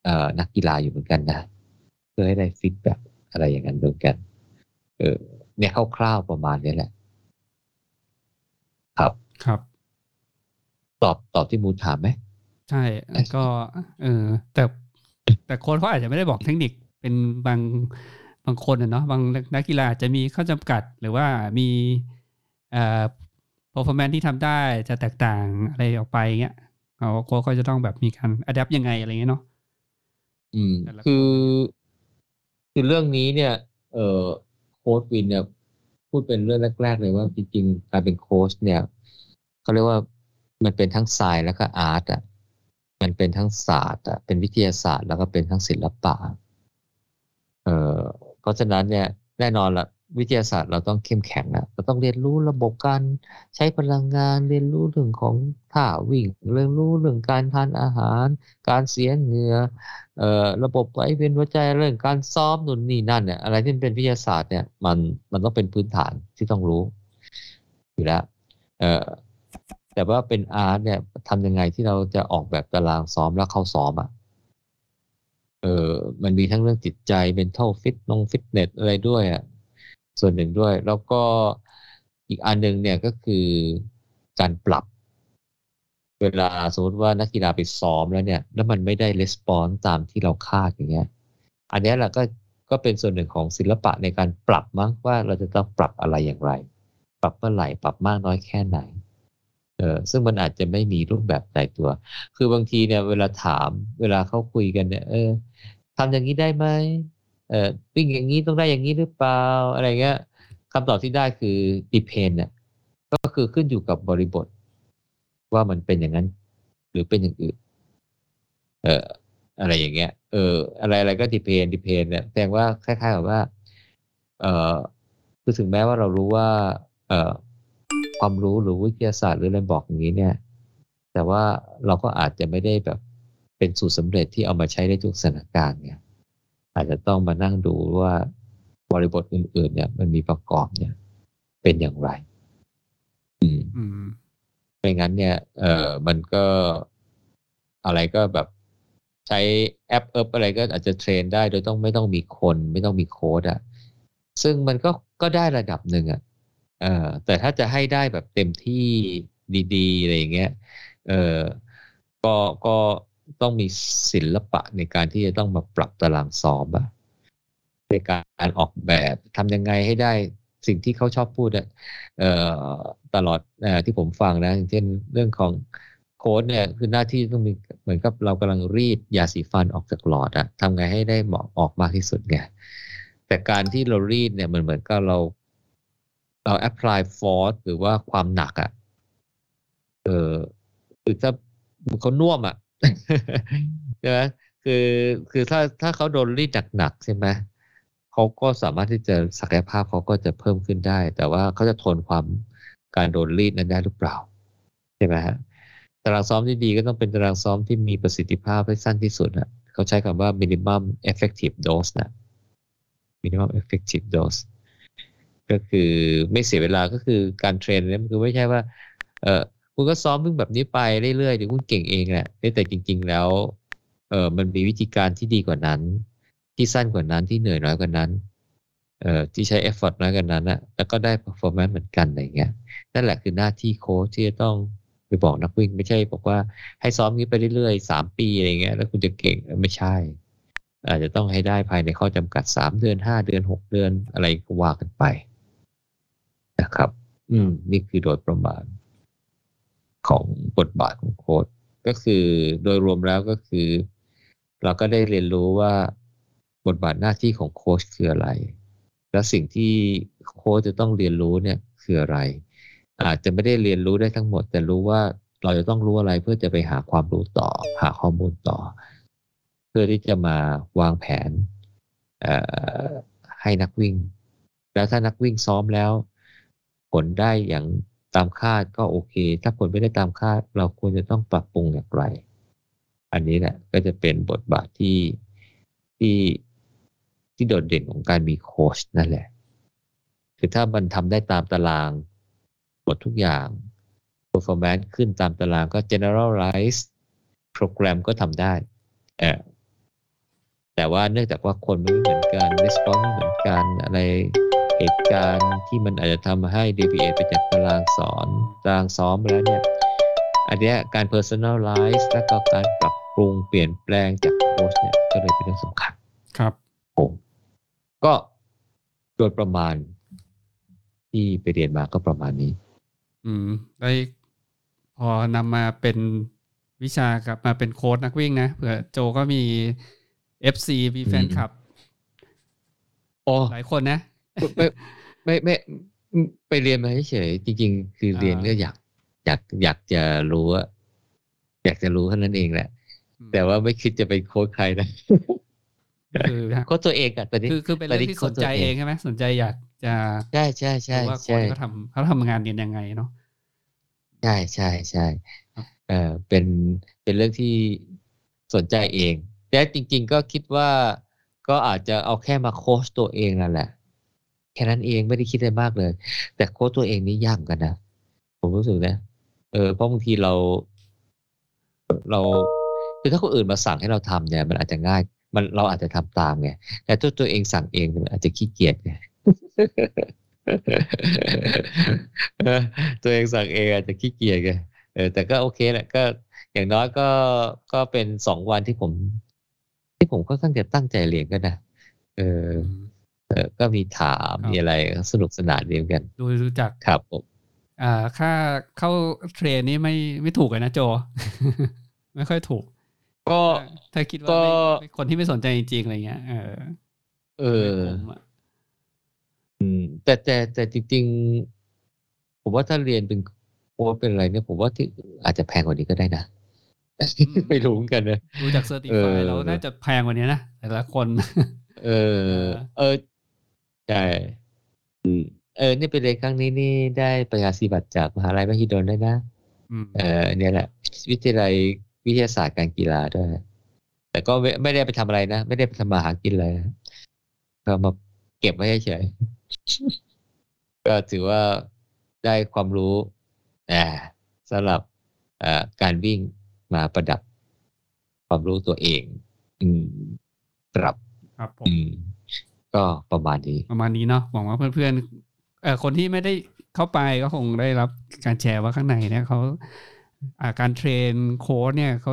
เอ่อนักกีฬาอยู่เหมือนกันนะ เพื่อให้ได้ feedback อะไรอย่างนั้นเหมือนกัน เออ เนี่ยคร่าวๆประมาณนี้แหละ ครับครับ ตอบตอบที่มูถามไหมใช่แล้วก็เออแต่แต่โค้ชเขาอาจจะไม่ได้บอกเทคนิคเป็นบางบางคนอะเนาะบางนักกีฬาอาจจะมีข้อจำกัด หรือว่ามีเอ่อ performance ที่ทำได้จะแตกต่างอะไรออกไปเงี้ยเขาโค้ชเขาจะต้องแบบมีการ adapt ยังไงอะไรเงี้ยเนาะอืมแต่ละคนคือคือเรื่องนี้เนี่ย เออโค้ชวินเนี่ยพูดเป็นเรื่องแรก ๆ เลยว่าจริงๆการเป็นโค้ชเนี่ยเขาเรียกว่ามันเป็นทั้งสายแล้วก็อาร์ตอะมันเป็นทั้งศาสตร์อะเป็นวิทยาศาสตร์แล้วก็เป็นทั้งศิลปะเอ่อเพราะฉะนั้นเนี่ยแน่นอนละ วิทยาศาสตร์เราต้องเข้มแข็งนะเราต้องเรียนรู้ระบบการใช้พลังงาน เรียนรู้เรื่องของท่าวิ่ง เรียนรู้เรื่องการทานอาหาร การเสียเหงื่อเอ่อระบบไหลเวียนหัวใจเรื่องการซ้อมนู่นนี่นั่นเนี่ยอะไรที่เป็นวิทยาศาสตร์เนี่ยมันมันต้องเป็นพื้นฐานที่ต้องรู้ อยู่แล้วเอ่อแต่ว่าเป็นอาร์ตเนี่ยทำยังไงที่เราจะออกแบบตารางซ้อมแล้วเข้าซ้อมอะเออมันมีทั้งเรื่องจิตใจ mental fit นงฟิตเนสอะไรด้วยอะ ส่วนหนึ่งด้วย แล้วก็อีกอันหนึ่งเนี่ยก็คือการปรับ เวลาสมมติว่านักกีฬาไปซ้อมแล้วเนี่ย แล้วมันไม่ได้レスปอนส์ตามที่เราคาดอย่างเงี้ย อันนี้แหละก็ก็เป็นส่วนหนึ่งของศิลปะในการปรับมั้งว่าเราจะต้องปรับอะไรอย่างไร ปรับเมื่อไหร่ปรับมากน้อยแค่ไหนเออซึ่งมันอาจจะไม่มีรูปแบบใดตัว คือบางทีเนี่ย เวลาถาม เวลาเขาคุยกันเนี่ย เออทำอย่างนี้ได้ไหม เออวิ่งอย่างนี้ต้องได้อย่างนี้หรือเปล่าอะไรเงี้ยคำตอบที่ได้คือ depend เนี่ยก็คือขึ้นอยู่กับบริบท ว่ามันเป็นอย่างนั้น หรือเป็นอย่างอื่น เอออะไรอย่างเงี้ย เออ อะไรอะไรก็ depend depend เนี่ยแสดงว่าคล้ายๆกับว่า เออคือถึงแม้ว่าเรารู้ว่า เออความรู้หรือวิทยาศาสตร์หรืออะไรบอกอย่างนี้เนี่ย แต่ว่าเราก็อาจจะไม่ได้แบบเป็นสูตรสำเร็จที่เอามาใช้ได้ทุกสถานการณ์เนี่ย อาจจะต้องมานั่งดูว่าบริบทอื่น ๆ เนี่ย มันมีประกอบเนี่ย เป็นอย่างไรอืมอืมไม่งั้นเนี่ย เออมันก็อะไรก็แบบใช้แอปเอิบอะไรก็อาจจะเทรนได้โดยต้องไม่ต้องมีคน ไม่ต้องมีโค้ดอะซึ่งมันก็ก็ได้ระดับหนึ่งอะเออแต่ถ้าจะให้ได้แบบเต็มที่ดีๆอะไรอย่างเงี้ย เออก็ก็ ต้องมีศิลปะในการที่จะต้องมาปรับตารางซ้อมอะในการออกแบบทำยังไงให้ได้สิ่งที่เขาชอบพูดอะตลอดอที่ผมฟังนะอย่างเช่นเรื่องของโค้ดเนี่ยคือหน้าที่ต้องมีเหมือนกับเรากำลังรีดยาสีฟันออกจากหลอดอะทำไงให้ได้เหมาะออกมากที่สุดไงแต่การที่เรารีดเนี่ยมันเหมือนกับเรา เรา apply force หรือว่าความหนักอะเออคือถ้าเขาน่วมอะ ใช่ไหมคือคือถ้าถ้าเขาโดนรีดหนักๆใช่ไหมเขาก็สามารถที่จะศักยภาพเขาก็จะเพิ่มขึ้นได้ แต่ว่าเขาจะทนความการโดนรีดนั้นได้หรือเปล่าใช่ไหมฮะตารางซ้อมที่ดีก็ต้องเป็นตารางซ้อมที่มีประสิทธิภาพให้สั้นที่สุดอะเขาใช้คำว่า minimum effective dose นะ minimum effective dose ก็คือไม่เสียเวลาก็คือการเทรนเนี่ยมันคือไม่ใช่ว่า เออ คุณก็ซ้อมมึงแบบนี้ไปเรื่อยๆเดี๋ยวคุณเก่งเองแหละแต่จริง ๆ แล้ว เออมันมีวิธีการที่ดีกว่านั้น ที่สั้นกว่านั้นที่เหนื่อยน้อยกว่านั้นเอ่อที่ใช้เอฟเฟอร์ตน้อยกว่านั้นนะแล้วก็ได้ performance เหมือนกันอะไรเงี้ยนั่นแหละคือหน้าที่โค้ชที่จะต้องไปบอกนักวิ่ง ไม่ใช่บอกว่าให้ซ้อมนี้ไปเรื่อยๆสามปีอะไรเงี้ยแล้วคุณจะเก่งไม่ใช่ อาจจะต้องให้ได้ภายในข้อจำกัดสามเดือนห้าเดือนหกเดือนอะไรก็ว่ากันไป นะครับ อืม นี่คือโดยประมาณ ของบทบาทของโค้ดก็คือโดยรวมแล้วก็คือ เราก็ได้เรียนรู้ว่าบทบาทหน้าที่ของโค้ชคืออะไร แล้วสิ่งที่โค้ชจะต้องเรียนรู้เนี่ยคืออะไร อาจจะไม่ได้เรียนรู้ได้ทั้งหมด แต่รู้ว่าเราจะต้องรู้อะไรเพื่อจะไปหาความรู้ต่อ หาข้อมูลต่อ เพื่อที่จะมาวางแผนให้นักวิ่ง แล้วถ้านักวิ่งซ้อมแล้ว ผลได้อย่าง ตามคาดก็โอเค ถ้าผลไม่ได้ตามคาด เราควรจะต้องปรับปรุงอย่างไร อันนี้แหละก็จะเป็นบทบาทที่ที่ที่โดดเด่นของการมีโค้ชนั่นแหละ คือถ้ามันทำได้ตามตารางหมดทุกอย่าง performance ขึ้นตามตารางก็ generalize โปรแกรมก็ทำได้แต่ว่าเนื่องจากว่าคนไม่เหมือนกัน response ไม่เหมือนกันอะไร เหตุการณ์ที่มันอาจจะทำให้ deviate ไปจากตารางสอนตารางซ้อมแล้วเนี่ยอันนี้การ personalize และก็การปรับปรุงเปลี่ยนแปลงจากโค้ชเนี่ยก็เลยเป็นเรื่องสำคัญ ครับผมก็โดยประมาณที่ไปเรียนมาก็ประมาณนี้ อืม ได้พอนำมาเป็นวิชากับมาเป็นโค้ดนักวิ่งนะเผื่อโจก็มี FC มีแฟนคลับ โอ้หลายคนนะ ไม่ไม่ไม่ไปเรียนมาเฉยๆจริง ๆ คือเรียนก็อยากอยากอยากจะรู้ว่าอยากจะรู้เท่านั้นเองแหละ แต่ว่าไม่คิดจะไปโค้ชใครนะคือโค้ชตัวเองอะตอนนี้คือคือเป็นเรื่องที่สนใจเองใช่ไหมสนใจอยากจะใช่ใช่ใช่รู้ว่าคนใช่เขาทำเขาทำงานกันยังไงเนาะใช่ใช่ใช่ครับเออเป็นเป็นเรื่องที่สนใจเอง แต่จริง ๆ ก็คิดว่าก็อาจจะเอาแค่มาโค้ชตัวเองนั่นแหละ แค่นั้นเองไม่ได้คิดอะไรมากเลย แต่โค้ชตัวเองนี่ยากกันนะผมรู้สึกนะเออเพราะบางทีเรา เราคือถ้าคนอื่นมาสั่งให้เราทำเนี่ย มันอาจจะง่าย มันเราอาจจะทำตามไงแต่ตัวตัวเองสั่งเองมันอาจจะขี้เกียจไงตัวเองสั่งเองอาจจะขี้เกียจไงเออแต่ก็โอเคแหละก็อย่างน้อยก็ก็เป็นสองวันที่ผม ที่ผมก็ตั้งใจตั้งใจเรียนก็นะเออ เออก็มีถามครับมีอะไรสนุกสนานเรียนกันดูดูจากครับผมอ่าค่าเข้าเทรนนี่ไม่ไม่ถูกเลยนะโจ ไม่ค่อยถูก ก็ถ้าคิดว่าก็ไม่คนที่ไม่สนใจจริงๆอะไรเงี้ยเออ เออไม่คุ้มอะอืม แต่แต่แต่จริงๆ ผมว่าถ้าเรียนเป็นโค้ชเป็นอะไรเนี่ยผมว่าที่อาจจะแพงกว่านี้ก็ได้นะไม่รู้เหมือนกันนะดูจากเซอร์ติเอฟายอแล้วน่าจะแพงกว่านี้นะแต่ละคน เออ เออ ใช่อืมเออ นี่ไปเรียนครั้งนี้นี่ได้ประกาศนียบัตรจากมหาลัยมหิดลด้วยนะอืมเออเนี่ยแหละ วิทยาลัยวิทยาศาสตร์การกีฬาด้วย แต่ก็ไม่ไม่ได้ไปทำอะไรนะ ไม่ได้ไปทำมาหากินเลยนะก็มาเก็บไว้เฉยๆก็ถือว่าได้ความรู้อ่าสำหรับอ่าการวิ่งมาประดับความรู้ตัวเอง อืมปรับ ครับผมอืม ก็ประมาณนี้ ประมาณนี้เนาะหวังว่าเพื่อนๆเอ่อคนที่ไม่ได้เข้าไปก็คงได้รับการแชร์ว่าข้างในเนี่ยเขาอ่าการเทรนโค้ชเนี่ยเขา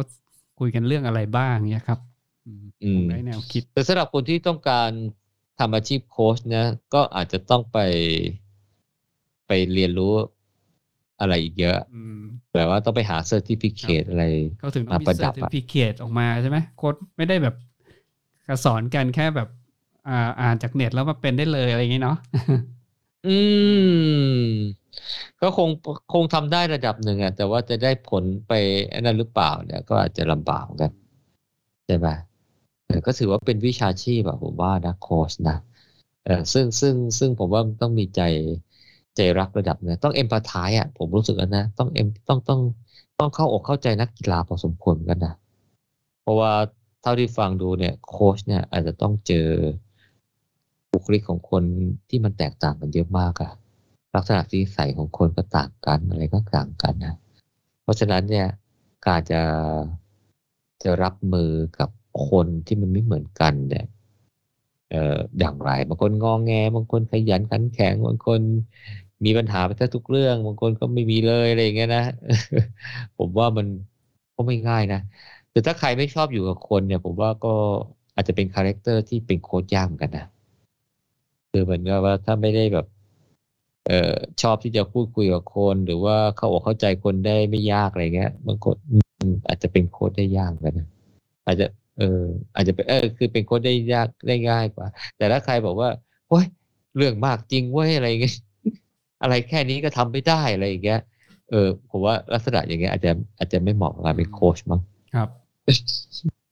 คุยกันเรื่องอะไรบ้างเนี่ยครับอืมอืผมมได้แนวคิด แต่สำหรับคนที่ต้องการทำอาชีพโค้ชนะก็อาจจะต้องไปไปเรียนรู้อะไรอีกเยอะอืมแปลว่าต้องไปหา certificate อะไรเขาถึงต้องมีมาประดับอะ certif icate ออกมาใช่ไหมโค้ชไม่ได้แบบสอนกันแค่แบบ อ่านจากเน็ตแล้วมาเป็นได้เลยอะไรอย่างงี้เนาะอืม ก็คงคงทำได้ระดับหนึ่งอะแต่ว่าจะได้ผลไปนั้นหรือเปล่าเนี่ย ก็อาจจะลำบากกันใช่ไหมก็ถือว่าเป็นวิชาชีพอะผมว่านะโค้ชนะเออซึ่งซึ่งซึ่งผมว่าต้องมีใจใจรักระดับหนึงต้องเอ็มพัตไทอะ ผมรู้สึกนะต้องเอ็มต้องต้องต้องเข้าอกเข้าใจนักกีฬาพอสมควรกันนะ เพราะว่าเท่าที่ฟังดูเนี่ย โค้ชเนี่ยอาจจะต้องเจอ บุคลิกของคนที่มันแตกต่างกันเยอะมากอะลักษณะนิสัยของคนก็ต่างกันอะไรก็ต่างกันนะ เพราะฉะนั้นเนี่ยการจะจะรับมือกับคนที่มันไม่เหมือนกันเนี่ยเอ่ออย่างไรบางคนงองแงบางคนขยันขันแข็งบางคนมีปัญหาไปแทบทุกเรื่องบางคนก็ไม่มีเลยอะไรอย่างเงี้ยนะ ผมว่ามันก็ไม่ง่ายนะแต่ถ้าใครไม่ชอบอยู่กับคนเนี่ย ผมว่าก็อาจจะเป็น character ที่เป็นโค้ชยากเหมือนกันนะ คือเหมือนกับว่าถ้าไม่ได้แบบ เอ่อชอบที่จะพูดคุยกับคน หรือว่าเข้าอกเข้าใจคนได้ไม่ยากอะไรเงี้ยบางคนอืมอาจจะเป็นโค้ชได้ยากเหมือนกันนะอาจจะ เออ อาจจะเป็นเออ คือเป็นโค้ชได้ยากได้ง่ายกว่า แต่ถ้าใครบอกว่าโอ้ยเรื่องมากจริงเว้ยอะไรเงี้ยอะไรแค่นี้ก็ทำไม่ได้อะไรอย่างเงี้ย เออผมว่าลักษณะอย่างเงี้ยอาจจะอาจจะไม่เหมาะกับการเป็นโค้ชมั้งครับ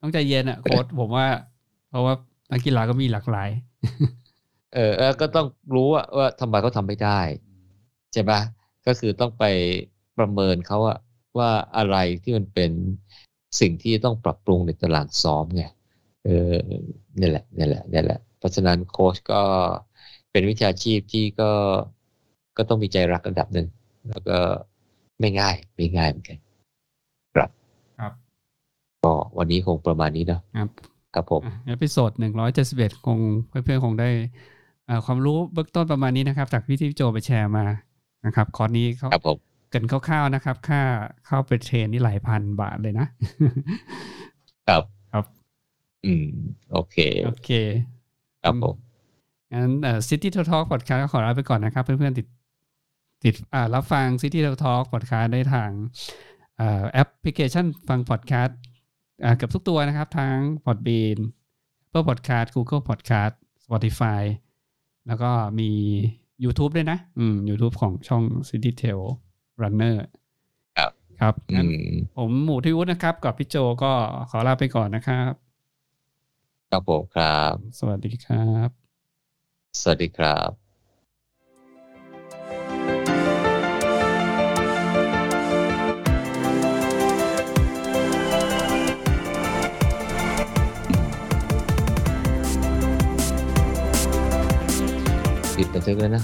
ต้องใจเย็นอะโค้ดผมว่า เพราะว่านักกีฬาก็มีหลากหลาย เออเออก็ต้องรู้ว่าว่าทำไมเขาทำไม่ได้ใช่ปะก็คือต้องไปประเมินเขาอะว่าอะไรที่มันเป็นสิ่งที่ต้องปรับปรุงในตารางซ้อมไงเออนี่แหละนี่แหละนี่แหละเพราะฉะนั้นโค้ชก็เป็นวิชาชีพที่ก็ก็ต้องมีใจรักระดับหนึ่งแล้วก็ไม่ง่ายไม่ง่ายเหมือนกันครับครับก็วันนี้คงประมาณนี้เนาะครับครับผม episode หนึ่งร้อยเจ็ดสิบเอ็ดคงเพื่อนๆคงได้อ่า ความรู้เบื้องต้นประมาณนี้นะครับ จากที่ที่โจไปแชร์มานะครับคอร์สนี้เขาครับผมเกริ่นคร่าวๆนะครับ ค่าเข้าไป train นี่หลายพันบาทเลยนะ ครับครับ อืม โอเค โอเค ครับผมงั้นเอ่อ City to Talk Podcast ก็ขอลาไปก่อนนะครับ เพื่อนๆติด ติดอ่ารับฟัง City to Talk Podcast ได้ทางเอ่อแอปพลิเคชันฟัง Podcast อ่าเกือบทุกตัวนะครับ ทั้ง Podbean Apple Podcast Google Podcast Spotify แล้วก็มี YouTube ด้วยนะ อืม YouTube ของช่อง City Tail Runner ครับครับอืงั้นมผมหมูที่วุฒินะครับ กับพี่โจก็ขอลาไปก่อนนะครับ ครับผมครับ สวัสดีครับ สวัสดีครับ ปิดบันทึกแล้วนะ